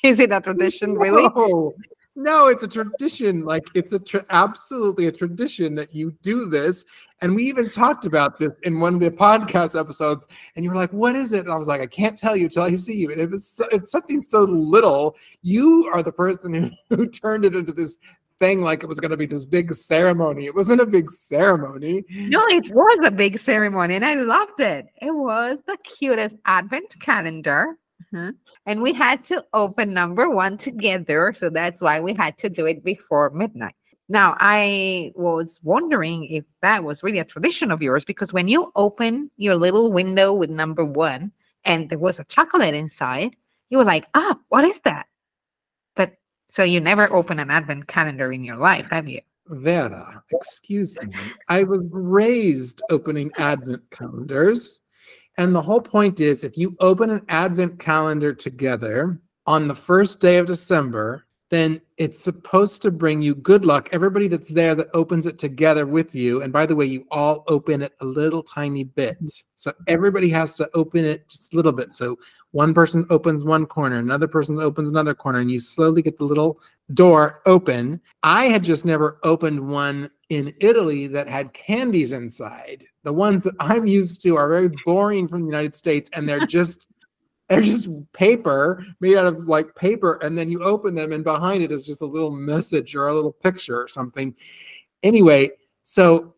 Is it a tradition, really? No, no, it's a tradition. Like it's a tra- absolutely a tradition that you do this. And we even talked about this in one of the podcast episodes. And you were like, "What is it?" And I was like, "I can't tell you till I see you." And it was so, it's something so little. You are the person who, [LAUGHS] who turned it into this thing like it was going to be this big ceremony. It wasn't a big ceremony. No, it was a big ceremony, and I loved it. It was the cutest advent calendar. Uh-huh. And we had to open number one together. So that's why we had to do it before midnight. Now, I was wondering if that was really a tradition of yours because when you open your little window with number one and there was a chocolate inside, you were like, ah, what is that? But so you never open an advent calendar in your life, have you? Vera, excuse me. I was raised opening advent calendars. And the whole point is if you open an advent calendar together on the first day of December, then it's supposed to bring you good luck. Everybody that's there that opens it together with you. And by the way, you all open it a little tiny bit. Mm-hmm. So everybody has to open it just a little bit. So one person opens one corner, another person opens another corner, and you slowly get the little door open. I had just never opened one in Italy that had candies inside. The ones that I'm used to are very boring from the United States, and they're [LAUGHS] just they're just paper made out of like paper, and then you open them, and behind it is just a little message or a little picture or something. Anyway, so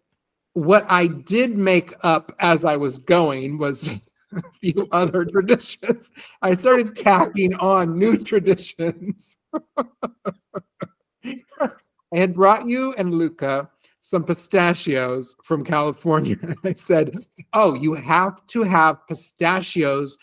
what I did make up as I was going was [LAUGHS] a few other traditions. I started tacking on new [LAUGHS] traditions. [LAUGHS] I had brought you and Luca some pistachios from California. I said, Oh, you have to have pistachios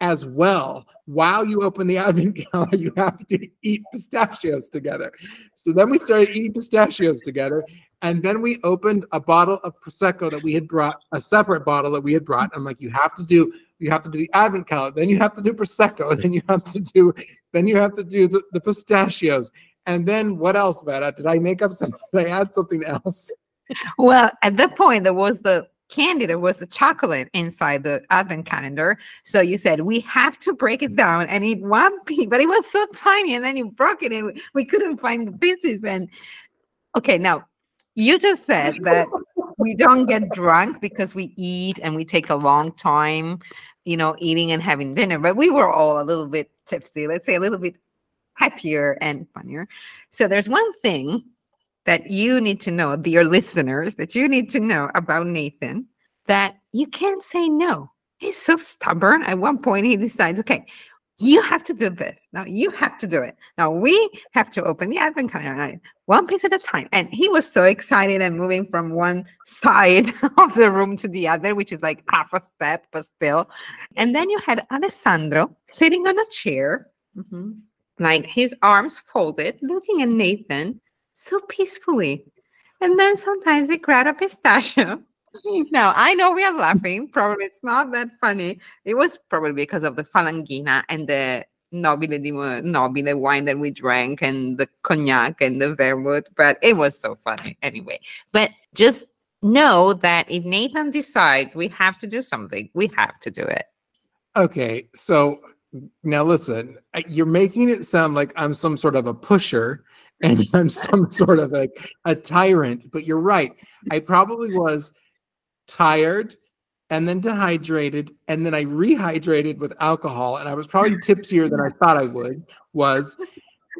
as well. While you open the advent calendar, [LAUGHS] you have to eat pistachios together. So then we started eating pistachios together. And then we opened a bottle of Prosecco that we had brought, a separate bottle that we had brought. I'm like, you have to do, you have to do the advent calendar, then you have to do Prosecco, [LAUGHS] then you have to do, then you have to do the, the pistachios. And then what else, Vera? Did I make up something? Did [LAUGHS] I add something else? Well, at that point, there was the candy, there was the chocolate inside the advent calendar. So you said, we have to break it down and eat one piece, but it was so tiny. And then you broke it and we couldn't find the pieces. And okay, now you just said that we don't get drunk because we eat and we take a long time, you know, eating and having dinner, but we were all a little bit tipsy, let's say a little bit happier and funnier. So there's one thing that you need to know, dear listeners, that you need to know about Nathan that you can't say no. He's so stubborn. At one point, he decides, okay, you have to do this. Now you have to do it. Now we have to open the advent calendar one piece at a time. And he was so excited and moving from one side [LAUGHS] of the room to the other, which is like half a step, but still. And then you had Alessandro sitting on a chair. Mm-hmm like his arms folded, looking at Nathan so peacefully. And then sometimes he grabbed a pistachio. [LAUGHS] now I know we are laughing. Probably it's not that funny. It was probably because of the Falanghina and the nobile di nobile wine that we drank and the cognac and the vermouth, but it was so funny anyway. But just know that if Nathan decides we have to do something, we have to do it. Okay, so now listen, uh, you're making it sound like I'm some sort of a pusher and [LAUGHS] I'm some sort of a, a tyrant, but you're right. I probably was tired and then dehydrated and then I rehydrated with alcohol and I was probably tipsier than I thought I would was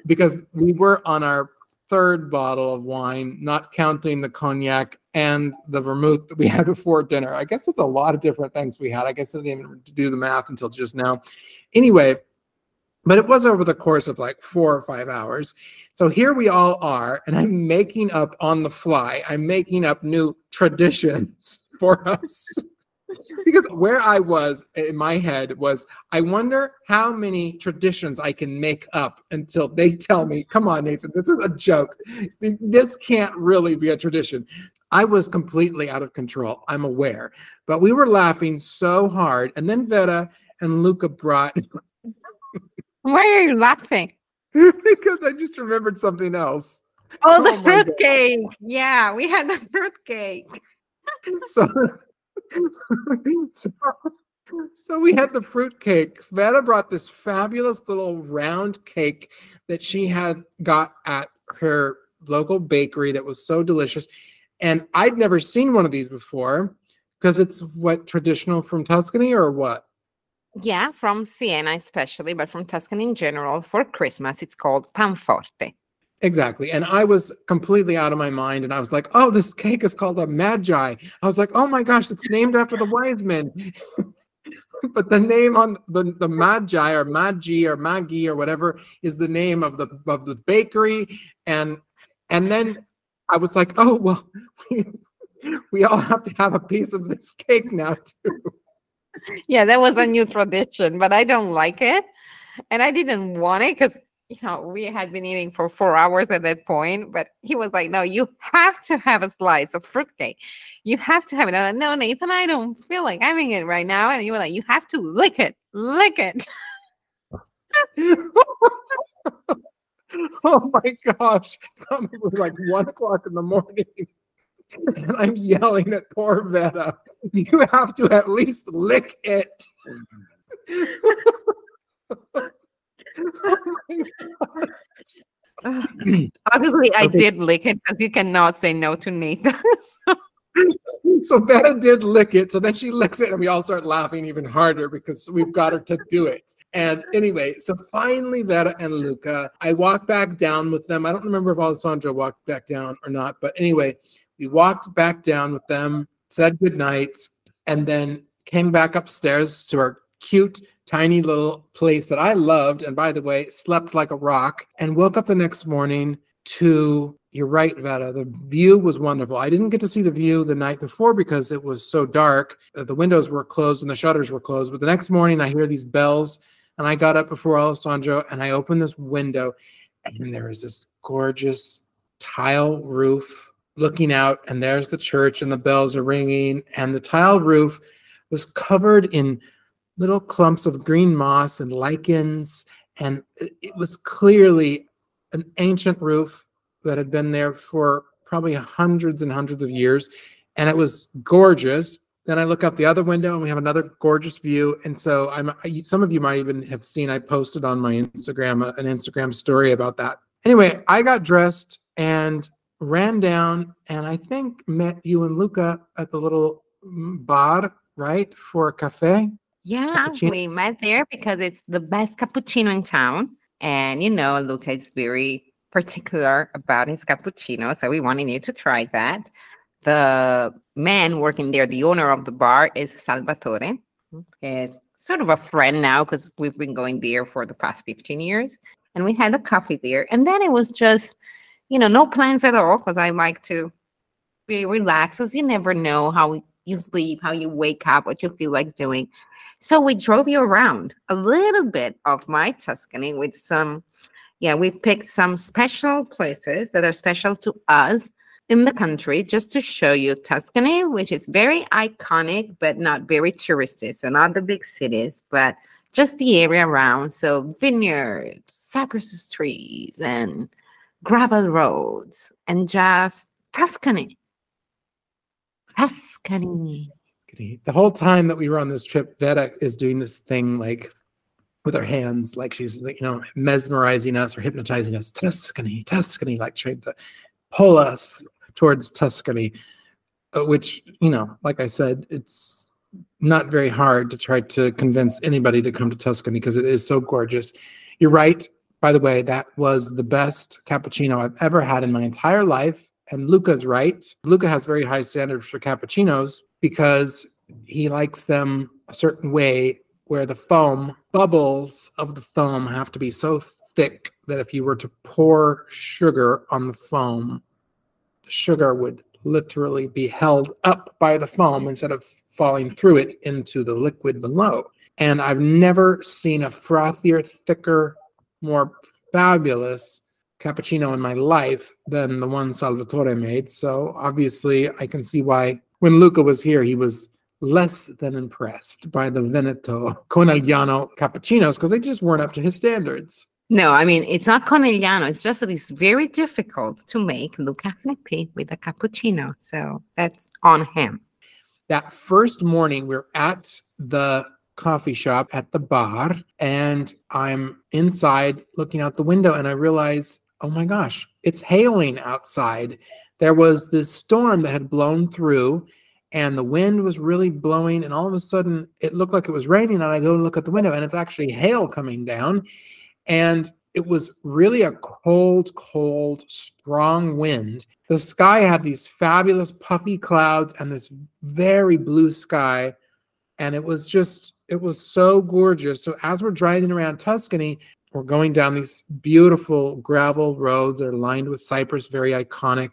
because we were on our third bottle of wine, not counting the cognac and the vermouth that we had before dinner. I guess it's a lot of different things we had. I guess I didn't even do the math until just now. Anyway, but it was over the course of like four or five hours. So here we all are, and I'm making up on the fly. I'm making up new traditions [LAUGHS] for us. because where I was in my head was, I wonder how many traditions I can make up until they tell me, come on, Nathan, this is a joke. This can't really be a tradition. I was completely out of control. I'm aware. But we were laughing so hard. And then Vera and Luca brought. Why are you laughing? [LAUGHS] because I just remembered something else. Oh, the oh fruitcake. Yeah, we had the fruitcake. [LAUGHS] so, so [LAUGHS] So we had the fruit cake. Vera brought this fabulous little round cake that she had got at her local bakery that was so delicious. And I'd never seen one of these before because it's what traditional from Tuscany or what? Yeah, from Siena especially, but from Tuscany in general for Christmas, it's called panforte. Exactly. And I was completely out of my mind. And I was like, oh, this cake is called a magi. I was like, oh my gosh, it's named after the wise men. [LAUGHS] but the name on the, the magi or magi or magi or whatever is the name of the of the bakery. And and then I was like, oh well, [LAUGHS] we, we all have to have a piece of this cake now too. Yeah, that was a new tradition, but I don't like it. And I didn't want it because you know, we had been eating for four hours at that point, but he was like, no, you have to have a slice of fruitcake. You have to have it. Like, no, Nathan, I don't feel like having it right now. And you were like, you have to lick it, lick it. [LAUGHS] oh my gosh. It was like one o'clock in the morning. And [LAUGHS] I'm yelling at poor Vera. You have to at least lick it. [LAUGHS] Obviously, I okay. did lick it because you cannot say no to Nathan. [LAUGHS] so. so Vera did lick it. So then she licks it, and we all start laughing even harder because we've got her to do it. And anyway, so finally, Vera and Luca, I walk back down with them. I don't remember if Alessandro walked back down or not, but anyway, we walked back down with them, said goodnight, and then came back upstairs to our cute tiny little place that I loved. And by the way, slept like a rock and woke up the next morning to you're right, Vera. The view was wonderful. I didn't get to see the view the night before because it was so dark. Uh, the windows were closed and the shutters were closed. But the next morning, I hear these bells, and I got up before Alessandro and I opened this window, and there is this gorgeous tile roof looking out, and there's the church, and the bells are ringing, and the tile roof was covered in little clumps of green moss and lichens. And it was clearly an ancient roof that had been there for probably hundreds and hundreds of years. And it was gorgeous. Then I look out the other window and we have another gorgeous view. And so I'm some of you might even have seen I posted on my Instagram uh, an Instagram story about that. Anyway, I got dressed and ran down and I think met you and Luca at the little mm, bar, right? For a cafe. Yeah, cappuccino. we met there because it's the best cappuccino in town. And you know, Luca is very particular about his cappuccino. So we wanted you to try that. The man working there, the owner of the bar, is Salvatore. He's sort of a friend now because we've been going there for the past 15 years. And we had a coffee there. And then it was just, you know, no plans at all because I like to be relaxed because you never know how you sleep, how you wake up, what you feel like doing. So we drove you around a little bit of my Tuscany with some, yeah, we picked some special places that are special to us in the country just to show you Tuscany, which is very iconic, but not very touristy. So not the big cities, but just the area around. So vineyards, cypress trees, and gravel roads, and just Tuscany. Tuscany the whole time that we were on this trip, Vera is doing this thing like with her hands, like she's you know mesmerizing us or hypnotizing us. Tuscany, Tuscany, like trying to pull us towards Tuscany, uh, which you know, like I said, it's not very hard to try to convince anybody to come to Tuscany because it is so gorgeous. You're right. By the way, that was the best cappuccino I've ever had in my entire life. And Luca's right. Luca has very high standards for cappuccinos, because he likes them a certain way where the foam bubbles of the foam have to be so thick that if you were to pour sugar on the foam, the sugar would literally be held up by the foam instead of falling through it into the liquid below. And I've never seen a frothier, thicker, more fabulous cappuccino in my life than the one Salvatore made. So obviously, I can see why when Luca was here, he was less than impressed by the Veneto [LAUGHS] Conegliano cappuccinos because they just weren't up to his standards. No, I mean, it's not Conegliano. It's just that it's very difficult to make Luca happy with a cappuccino. So that's on him. That first morning, we're at the coffee shop at the bar and I'm inside looking out the window and I realize, oh my gosh, it's hailing outside. There was this storm that had blown through and the wind was really blowing and all of a sudden it looked like it was raining and I go and look at the window and it's actually hail coming down and it was really a cold, cold, strong wind. The sky had these fabulous puffy clouds and this very blue sky. And it was just, it was so gorgeous. So as we're driving around Tuscany, we're going down these beautiful gravel roads that are lined with cypress, very iconic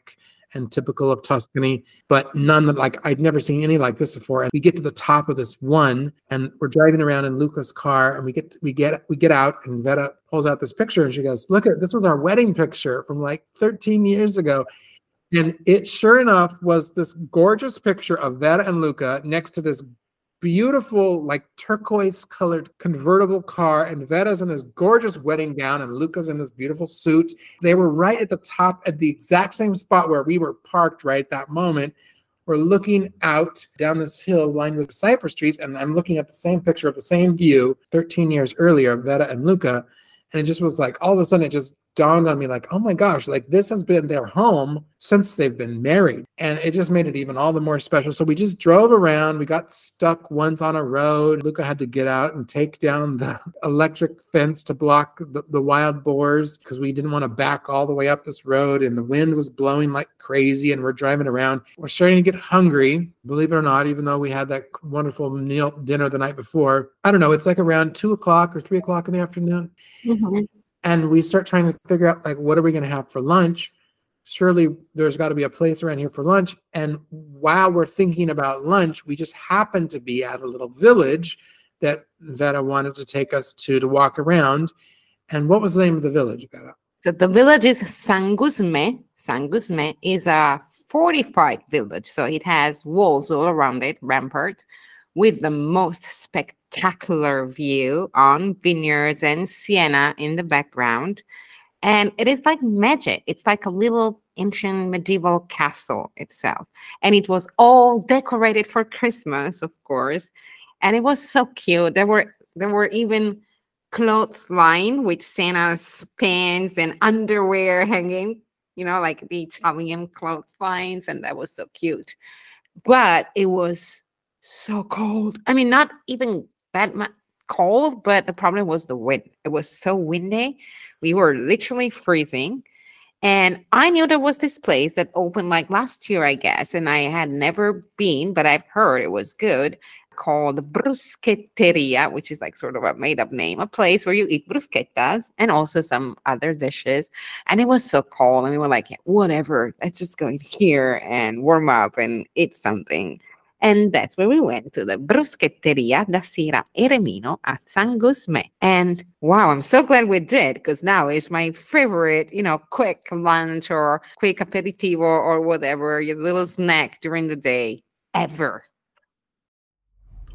and typical of Tuscany, but none that like I'd never seen any like this before. And we get to the top of this one, and we're driving around in Luca's car, and we get we get we get out, and Vera pulls out this picture, and she goes, "Look at this was our wedding picture from like 13 years ago." And it sure enough was this gorgeous picture of Vera and Luca next to this beautiful, like turquoise colored convertible car, and Vera's in this gorgeous wedding gown, and Luca's in this beautiful suit. They were right at the top at the exact same spot where we were parked right at that moment. We're looking out down this hill lined with cypress trees, and I'm looking at the same picture of the same view 13 years earlier, Vera and Luca. And it just was like all of a sudden it just dawned on me like, oh my gosh, like this has been their home since they've been married. And it just made it even all the more special. So we just drove around. We got stuck once on a road. Luca had to get out and take down the [LAUGHS] electric fence to block the, the wild boars because we didn't want to back all the way up this road. And the wind was blowing like crazy. And we're driving around. We're starting to get hungry, believe it or not, even though we had that wonderful meal dinner the night before. I don't know, it's like around two o'clock or three o'clock in the afternoon. Mm-hmm and we start trying to figure out like what are we going to have for lunch? Surely there's got to be a place around here for lunch. And while we're thinking about lunch we just happen to be at a little village that Vera wanted to take us to to walk around. And what was the name of the village Vera? so the village is San Gusme San is a fortified village. So it has walls all around it ramparts with the most spectacular view on vineyards and Siena in the background. And it is like magic. It's like a little ancient medieval castle itself. And it was all decorated for Christmas, of course. And it was so cute. There were there were even clothes lined with Santa's pants and underwear hanging, you know, like the Italian clothes lines, and that was so cute. But it was so cold. I mean, not even that much cold, but the problem was the wind. It was so windy. We were literally freezing. And I knew there was this place that opened like last year, I guess, and I had never been, but I've heard it was good called Bruschetteria, which is like sort of a made up name, a place where you eat bruschettas and also some other dishes. And it was so cold. And we were like, whatever, let's just go in here and warm up and eat something. And that's where we went to the Bruschetteria da Sera Eremino at San Gusme. And wow, I'm so glad we did because now it's my favorite, you know, quick lunch or quick aperitivo or whatever, your little snack during the day ever.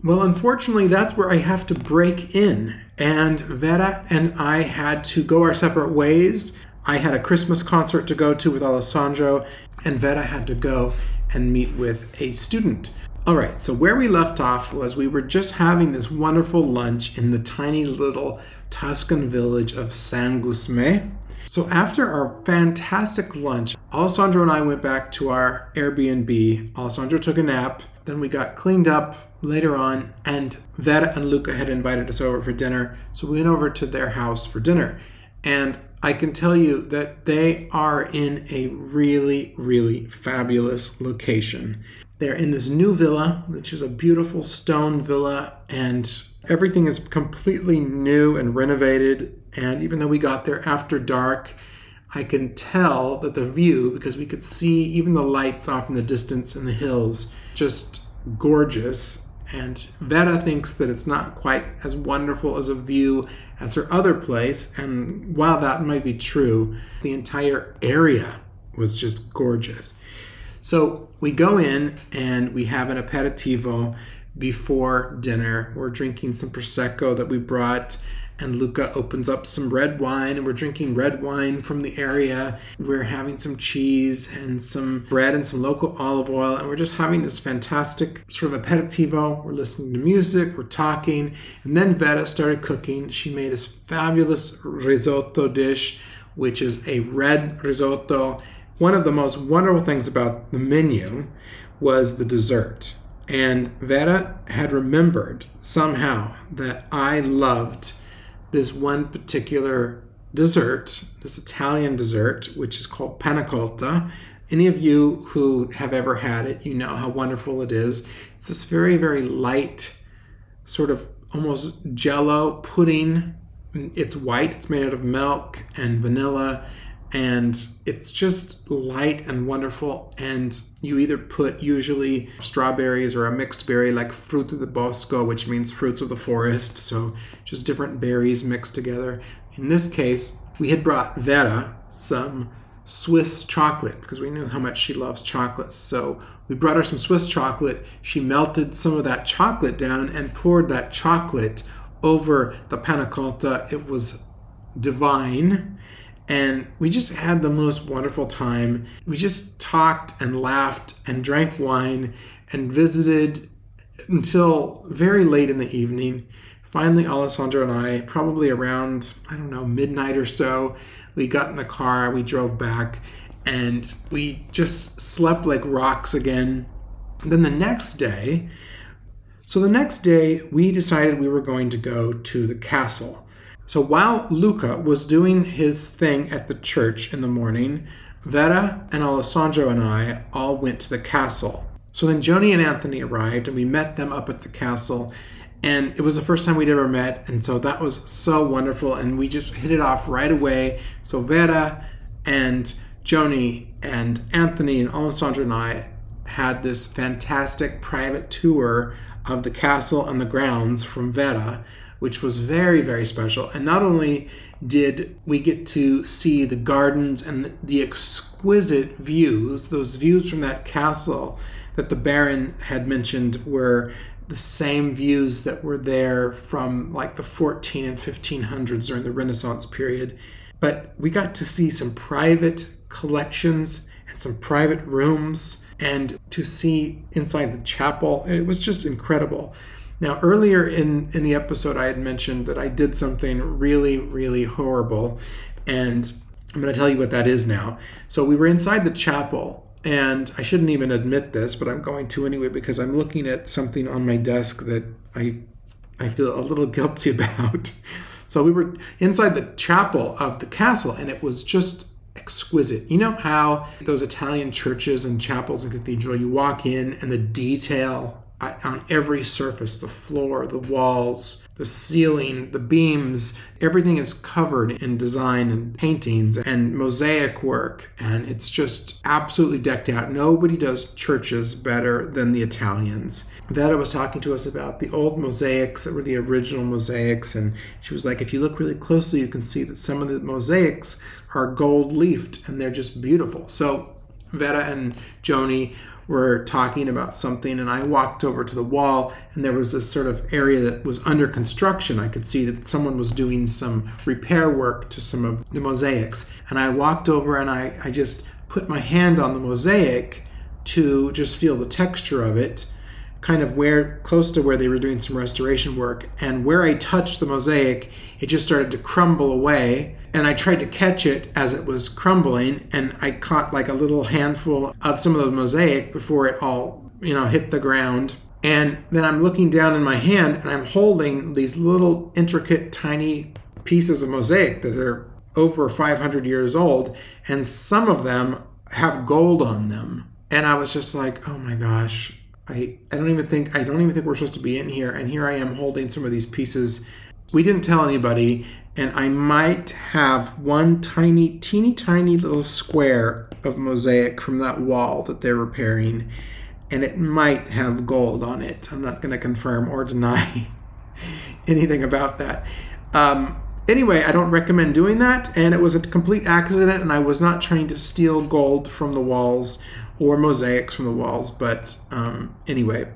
Well, unfortunately, that's where I have to break in. And Vera and I had to go our separate ways. I had a Christmas concert to go to with Alessandro, and Vera had to go and meet with a student. All right, so where we left off was we were just having this wonderful lunch in the tiny little Tuscan village of San Gusme. So after our fantastic lunch, Alessandro and I went back to our Airbnb. Alessandro took a nap, then we got cleaned up later on, and Vera and Luca had invited us over for dinner. So we went over to their house for dinner. And I can tell you that they are in a really, really fabulous location. They're in this new villa, which is a beautiful stone villa, and everything is completely new and renovated. And even though we got there after dark, I can tell that the view, because we could see even the lights off in the distance in the hills, just gorgeous. And Vera thinks that it's not quite as wonderful as a view as her other place. And while that might be true, the entire area was just gorgeous. So we go in and we have an aperitivo before dinner. We're drinking some prosecco that we brought, and Luca opens up some red wine, and we're drinking red wine from the area. We're having some cheese and some bread and some local olive oil, and we're just having this fantastic sort of aperitivo. We're listening to music, we're talking, and then Vera started cooking. She made this fabulous risotto dish, which is a red risotto. One of the most wonderful things about the menu was the dessert. And Vera had remembered somehow that I loved this one particular dessert, this Italian dessert, which is called panna cotta. Any of you who have ever had it, you know how wonderful it is. It's this very, very light, sort of almost jello pudding. It's white, it's made out of milk and vanilla and it's just light and wonderful and you either put usually strawberries or a mixed berry like fruto de bosco which means fruits of the forest so just different berries mixed together. In this case we had brought vera some swiss chocolate because we knew how much she loves chocolates so we brought her some swiss chocolate. She melted some of that chocolate down and poured that chocolate over the panna cotta it was divine and we just had the most wonderful time. We just talked and laughed and drank wine and visited until very late in the evening. Finally, Alessandro and I, probably around, I don't know, midnight or so, we got in the car, we drove back, and we just slept like rocks again. then the next day, so the next day, we decided we were going to go to the castle. So while Luca was doing his thing at the church in the morning, Vera and Alessandro and I all went to the castle. So then Joni and Anthony arrived and we met them up at the castle. And it was the first time we'd ever met. And so that was so wonderful. And we just hit it off right away. So Vera and Joni and Anthony and Alessandro and I had this fantastic private tour of the castle and the grounds from Vera which was very, very special. And not only did we get to see the gardens and the exquisite views, those views from that castle that the Baron had mentioned were the same views that were there from like the 14 and 1500s during the Renaissance period. But we got to see some private collections and some private rooms and to see inside the chapel. And it was just incredible. Now, earlier in, in the episode, I had mentioned that I did something really, really horrible. And I'm going to tell you what that is now. So, we were inside the chapel, and I shouldn't even admit this, but I'm going to anyway because I'm looking at something on my desk that I, I feel a little [LAUGHS] guilty about. So, we were inside the chapel of the castle, and it was just exquisite. You know how those Italian churches and chapels and cathedral, you walk in and the detail on every surface the floor, the walls, the ceiling, the beams. Everything is covered in design and paintings and mosaic work, and it's just absolutely decked out. Nobody does churches better than the Italians. Vera was talking to us about the old mosaics that were the original mosaics, and she was like, if you look really closely, you can see that some of the mosaics are gold leafed and they're just beautiful. So Vera and Joni were talking about something and I walked over to the wall and there was this sort of area that was under construction. I could see that someone was doing some repair work to some of the mosaics. And I walked over and I, I just put my hand on the mosaic to just feel the texture of it, kind of where close to where they were doing some restoration work. And where I touched the mosaic, it just started to crumble away and I tried to catch it as it was crumbling, and I caught like a little handful of some of the mosaic before it all, you know, hit the ground. And then I'm looking down in my hand and I'm holding these little intricate, tiny pieces of mosaic that are over 500 years old, and some of them have gold on them. And I was just like, oh my gosh, I, I don't even think I don't even think we're supposed to be in here. And here I am holding some of these pieces. We didn't tell anybody, and I might have one tiny, teeny tiny little square of mosaic from that wall that they're repairing, and it might have gold on it. I'm not going to confirm or deny [LAUGHS] anything about that. Um, anyway, I don't recommend doing that, and it was a complete accident, and I was not trying to steal gold from the walls or mosaics from the walls, but um, anyway,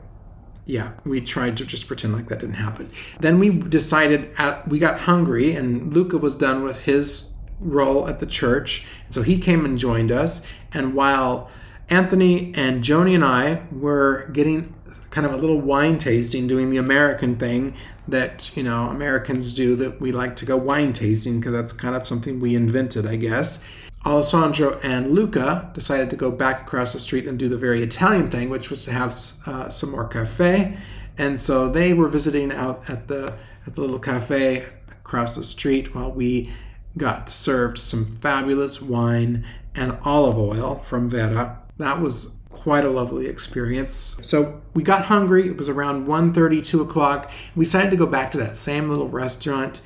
yeah, we tried to just pretend like that didn't happen. Then we decided at, we got hungry, and Luca was done with his role at the church, and so he came and joined us. And while Anthony and Joni and I were getting kind of a little wine tasting, doing the American thing that you know Americans do, that we like to go wine tasting because that's kind of something we invented, I guess. Alessandro and Luca decided to go back across the street and do the very Italian thing, which was to have uh, some more cafe. And so they were visiting out at the at the little cafe across the street while we got served some fabulous wine and olive oil from Vera. That was quite a lovely experience. So we got hungry. It was around 1.30, 2 o'clock. We decided to go back to that same little restaurant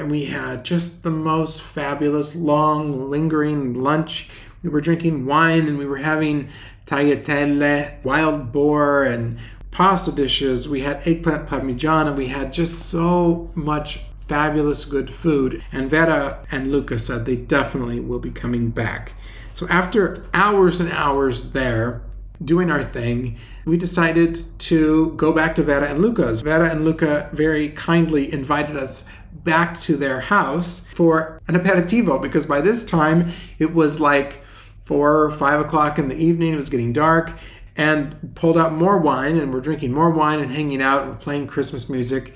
and we had just the most fabulous, long, lingering lunch. We were drinking wine and we were having tagliatelle, wild boar, and pasta dishes. We had eggplant parmigiana. We had just so much fabulous good food. And Vera and Luca said they definitely will be coming back. So after hours and hours there, doing our thing, we decided to go back to Vera and Luca's. Vera and Luca very kindly invited us back to their house for an aperitivo because by this time it was like four or five o'clock in the evening. It was getting dark and pulled out more wine and we're drinking more wine and hanging out and playing Christmas music.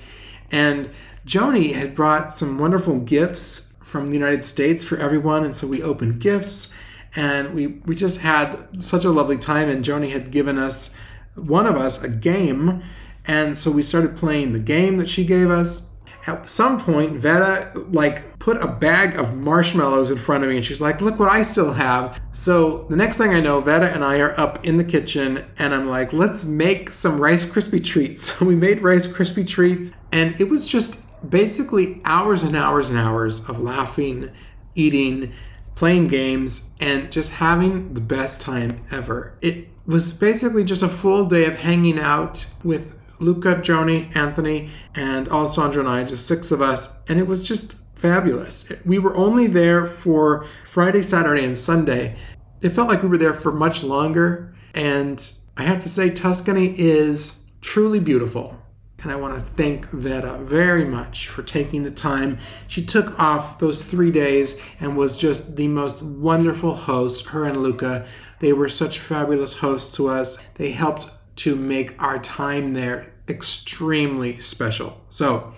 And Joni had brought some wonderful gifts from the United States for everyone. And so we opened gifts and we, we just had such a lovely time. And Joni had given us, one of us, a game. And so we started playing the game that she gave us at some point, Vera like put a bag of marshmallows in front of me and she's like, look what I still have. So the next thing I know, Vera and I are up in the kitchen and I'm like, let's make some Rice Krispie treats. [LAUGHS] So we made Rice Krispie treats and it was just basically hours and hours and hours of laughing, eating, playing games, and just having the best time ever. It was basically just a full day of hanging out with Luca, Joni, Anthony, and Alessandro and I, just six of us, and it was just fabulous. We were only there for Friday, Saturday, and Sunday. It felt like we were there for much longer, and I have to say, Tuscany is truly beautiful. And I want to thank Vera very much for taking the time. She took off those three days and was just the most wonderful host, her and Luca. They were such fabulous hosts to us. They helped to make our time there extremely special. So,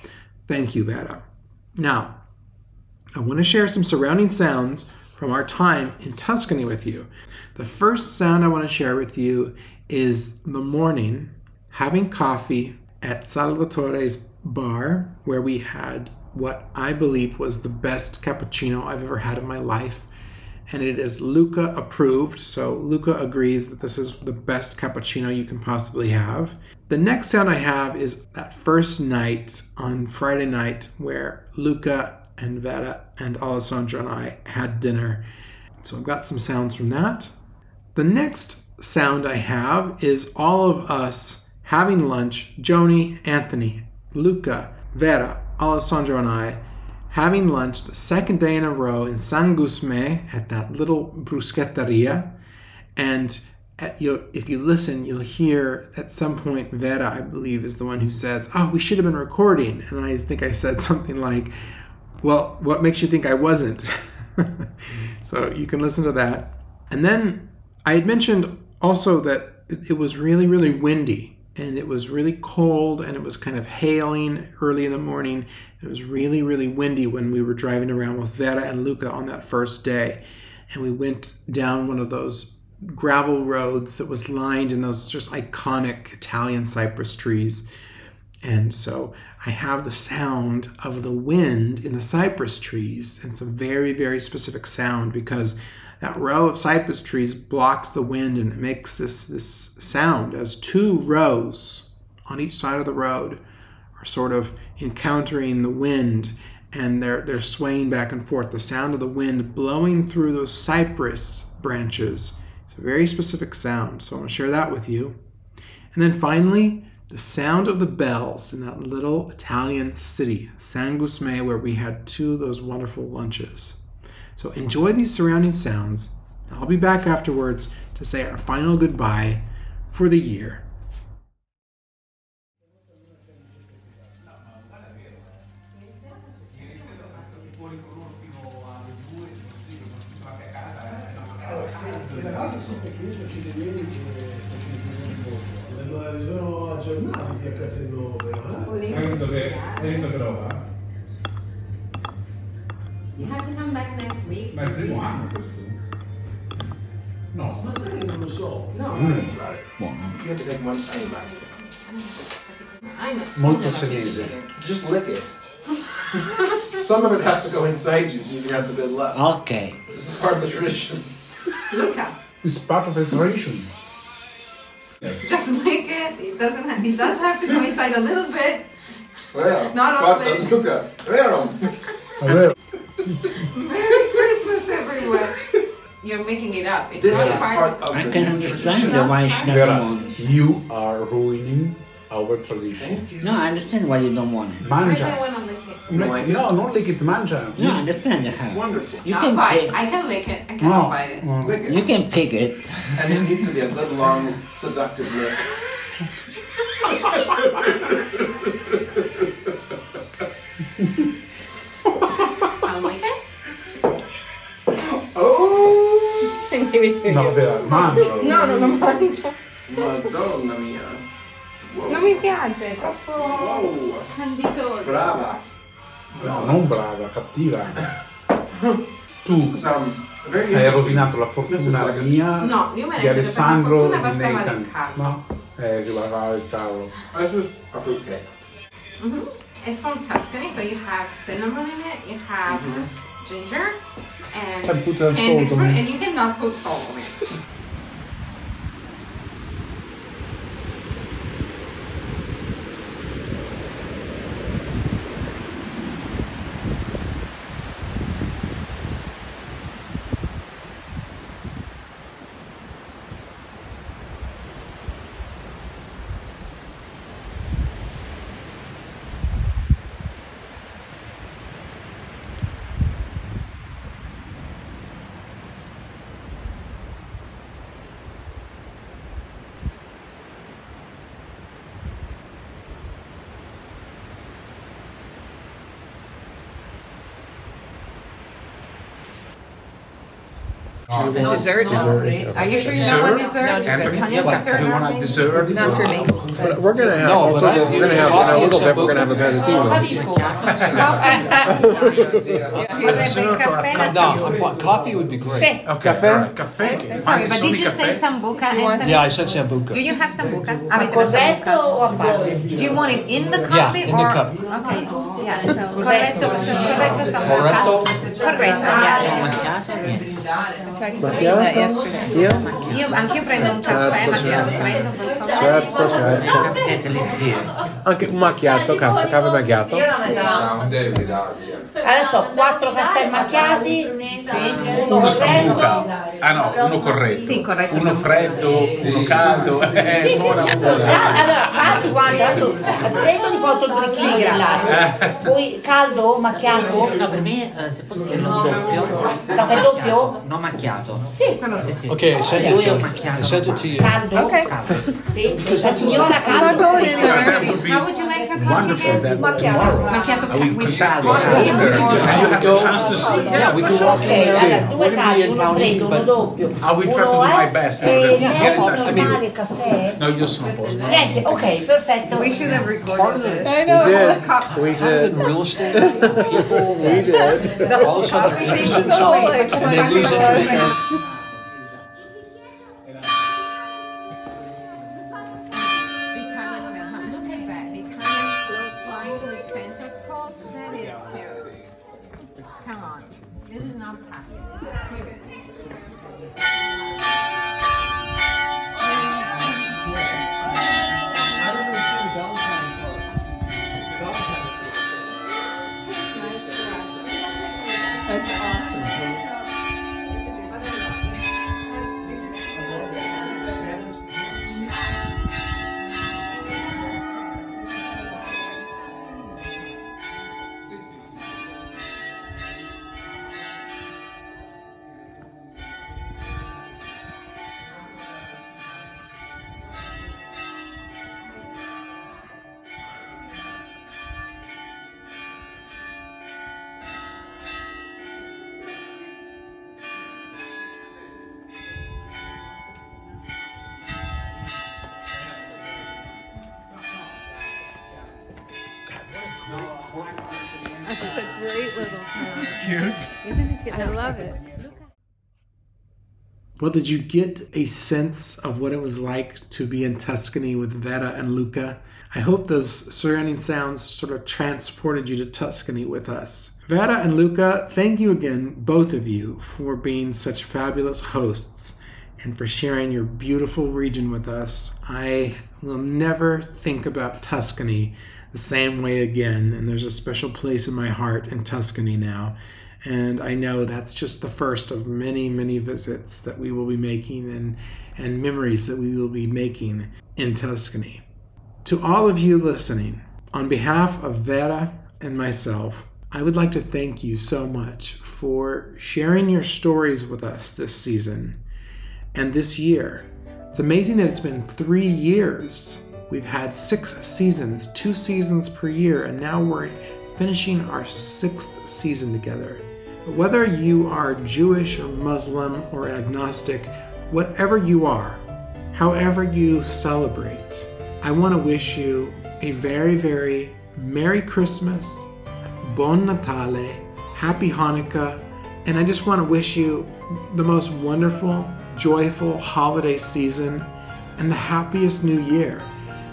thank you, Vera. Now, I want to share some surrounding sounds from our time in Tuscany with you. The first sound I want to share with you is the morning having coffee at Salvatore's bar, where we had what I believe was the best cappuccino I've ever had in my life and it is Luca approved. So Luca agrees that this is the best cappuccino you can possibly have. The next sound I have is that first night on Friday night where Luca and Vera and Alessandro and I had dinner. So I've got some sounds from that. The next sound I have is all of us having lunch, Joni, Anthony, Luca, Vera, Alessandro and I having lunch the second day in a row in San Gusme at that little bruschetteria. And uh, at, if you listen, you'll hear at some point Vera, I believe, is the one who says, Oh, we should have been recording. And I think I said [LAUGHS] something like, Well, what makes you think I wasn't? [LAUGHS] so you can listen to that. And then I had mentioned also that it was really, really windy and it was really cold and it was kind of hailing early in the morning. It was really, really windy when we were driving around with Vera and Luca on that first day. And we went down one of those gravel roads that was lined in those just iconic Italian cypress trees. And so I have the sound of the wind in the cypress trees. And it's a very, very specific sound because that row of cypress trees blocks the wind and it makes this, this sound as two rows on each side of the road are sort of encountering the wind and they're, they're swaying back and forth. The sound of the wind blowing through those cypress branches. It's a very specific sound, so I want to share that with you. And then finally, the sound of the bells in that little Italian city, San Gusme, where we had two of those wonderful lunches. So enjoy these surrounding sounds. I'll be back afterwards to say our final goodbye for the year so. No, That's about it. You have to take one tiny bite. I know. Molto senese. Just lick it. Some of it has to go inside you so you can have the good luck. Ok. This is part of the tradition. Look up. It's part of the tradition. Just lick it. It doesn't. Have, it does have to go inside a little bit. Well, Not all of guarda, it. Luca, vero? È vero. Merry Christmas, everyone. You're making it up. It's This not is part. part of I the can understand tradition. why she doesn't Vera, want. you are ruining our tradition. No, I understand why you don't want it. I Mangia. don't want to lick it. You don't like it? No, non lick it, mangia. No, I understand how. Wonderful. You Not can bite. pick, I can lick it. I No. Oh, bite it. no. Lick you can pick it. And it needs to be a good, long, seductive lick. [LAUGHS] Oh! No, Vera, mangialo. No, no, non mangio. Madonna mia. Whoa. Non mi piace, è troppo Wow. canditoso. Brava. No, non brava, cattiva. Tu This is, um, very hai interesting. rovinato la This is fortuna like a- mia No, io me di ne Alessandro per e la di fortuna bastava Nathan. leccarlo. No? Eh, che va fare il tavolo. This is a fruitcake. Mhm. It's from Tuscany, so you have cinnamon in it, you have ginger, and And put and, salt it. and you cannot put salt on it. Dessert? Are you sure you don't want dessert? dessert. Tanya, dessert? Do you want a dessert? Not for me. But we're gonna have No, also, but I- we're gonna have in a little bit. We're gonna have a aperitivo. Vorrebbe il caffè No, sambuca. I'm fine. coffee would be great. Sì. Caffè? Caffè? Sorry, but did you say sambuca, Anthony? Yeah, I said sambuca. Do you have sambuca? Ma Avete la corretto sambuca? o a parte? Do you want it in the coffee Yeah, coffee in the or? cup. Okay, yeah, so corretto, corretto sambuca. Corretto? Corretto, yeah. Macchiato? Yes. Macchiato? Io? Io anch'io prendo un caffè. Certo, certo. Get a little here. Anche un macchiato, caffè, caffè macchiato. Adesso quattro caffè macchiati, Uno uno sambuca. Ah no, uno corretto. Sì, corretto Uno sambuca. freddo, uno caldo. Eh, Sì, sì, buona, certo. buona. Ah, Allora, caldi, guarda, freddo li porto il brichino dell'aria. Poi caldo, macchiato, No, per me, eh, se possibile, un doppio. Caffè doppio? Non macchiato. sì, Sì, sì. Okay, I sent it Lui è to un you. macchiato. I sent it to you. caldo. Sì, la signora caldo. How would you like your coffee Wonderful again? that tomorrow. Macchiato I will with contact hot you. milk. And you have a chance to see. Yeah, we can walk Ok, in allora there. due caldi, uno freddo, uno doppio. I will try to do uno my è- best in E order to niente, get in touch. I mean- normale, caffè? No, io sono a posto. Niente, ok, perfetto. We should have recorded this. We did. We Kind of did. in real estate, people We did. all of a sudden are interested in something and they lose Obrigado. This is a great little town. Cute. Isn't it cute? I love it. Well, did you get a sense of what it was like to be in Tuscany with Vera and Luca? I hope those surrounding sounds sort of transported you to Tuscany with us. Vera and Luca, thank you again, both of you, for being such fabulous hosts and for sharing your beautiful region with us. I will never think about Tuscany the same way again, and there's a special place in my heart in Tuscany now. And I know that's just the first of many, many visits that we will be making and, and memories that we will be making in Tuscany. To all of you listening, on behalf of Vera and myself, I would like to thank you so much for sharing your stories with us this season and this year. It's amazing that it's been three years. We've had six seasons, two seasons per year, and now we're finishing our sixth season together. Whether you are Jewish or Muslim or agnostic, whatever you are, however you celebrate, I want to wish you a very, very Merry Christmas, Bon Natale, Happy Hanukkah, and I just want to wish you the most wonderful, joyful holiday season and the happiest new year.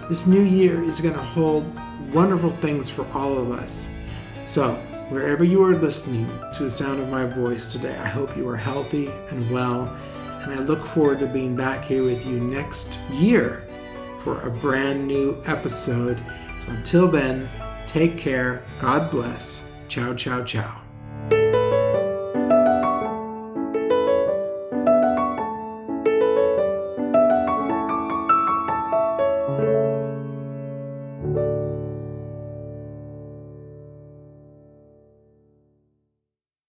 This new year is going to hold wonderful things for all of us. So, wherever you are listening to the sound of my voice today, I hope you are healthy and well, and I look forward to being back here with you next year for a brand new episode. So, until then, take care, God bless, ciao, ciao, ciao.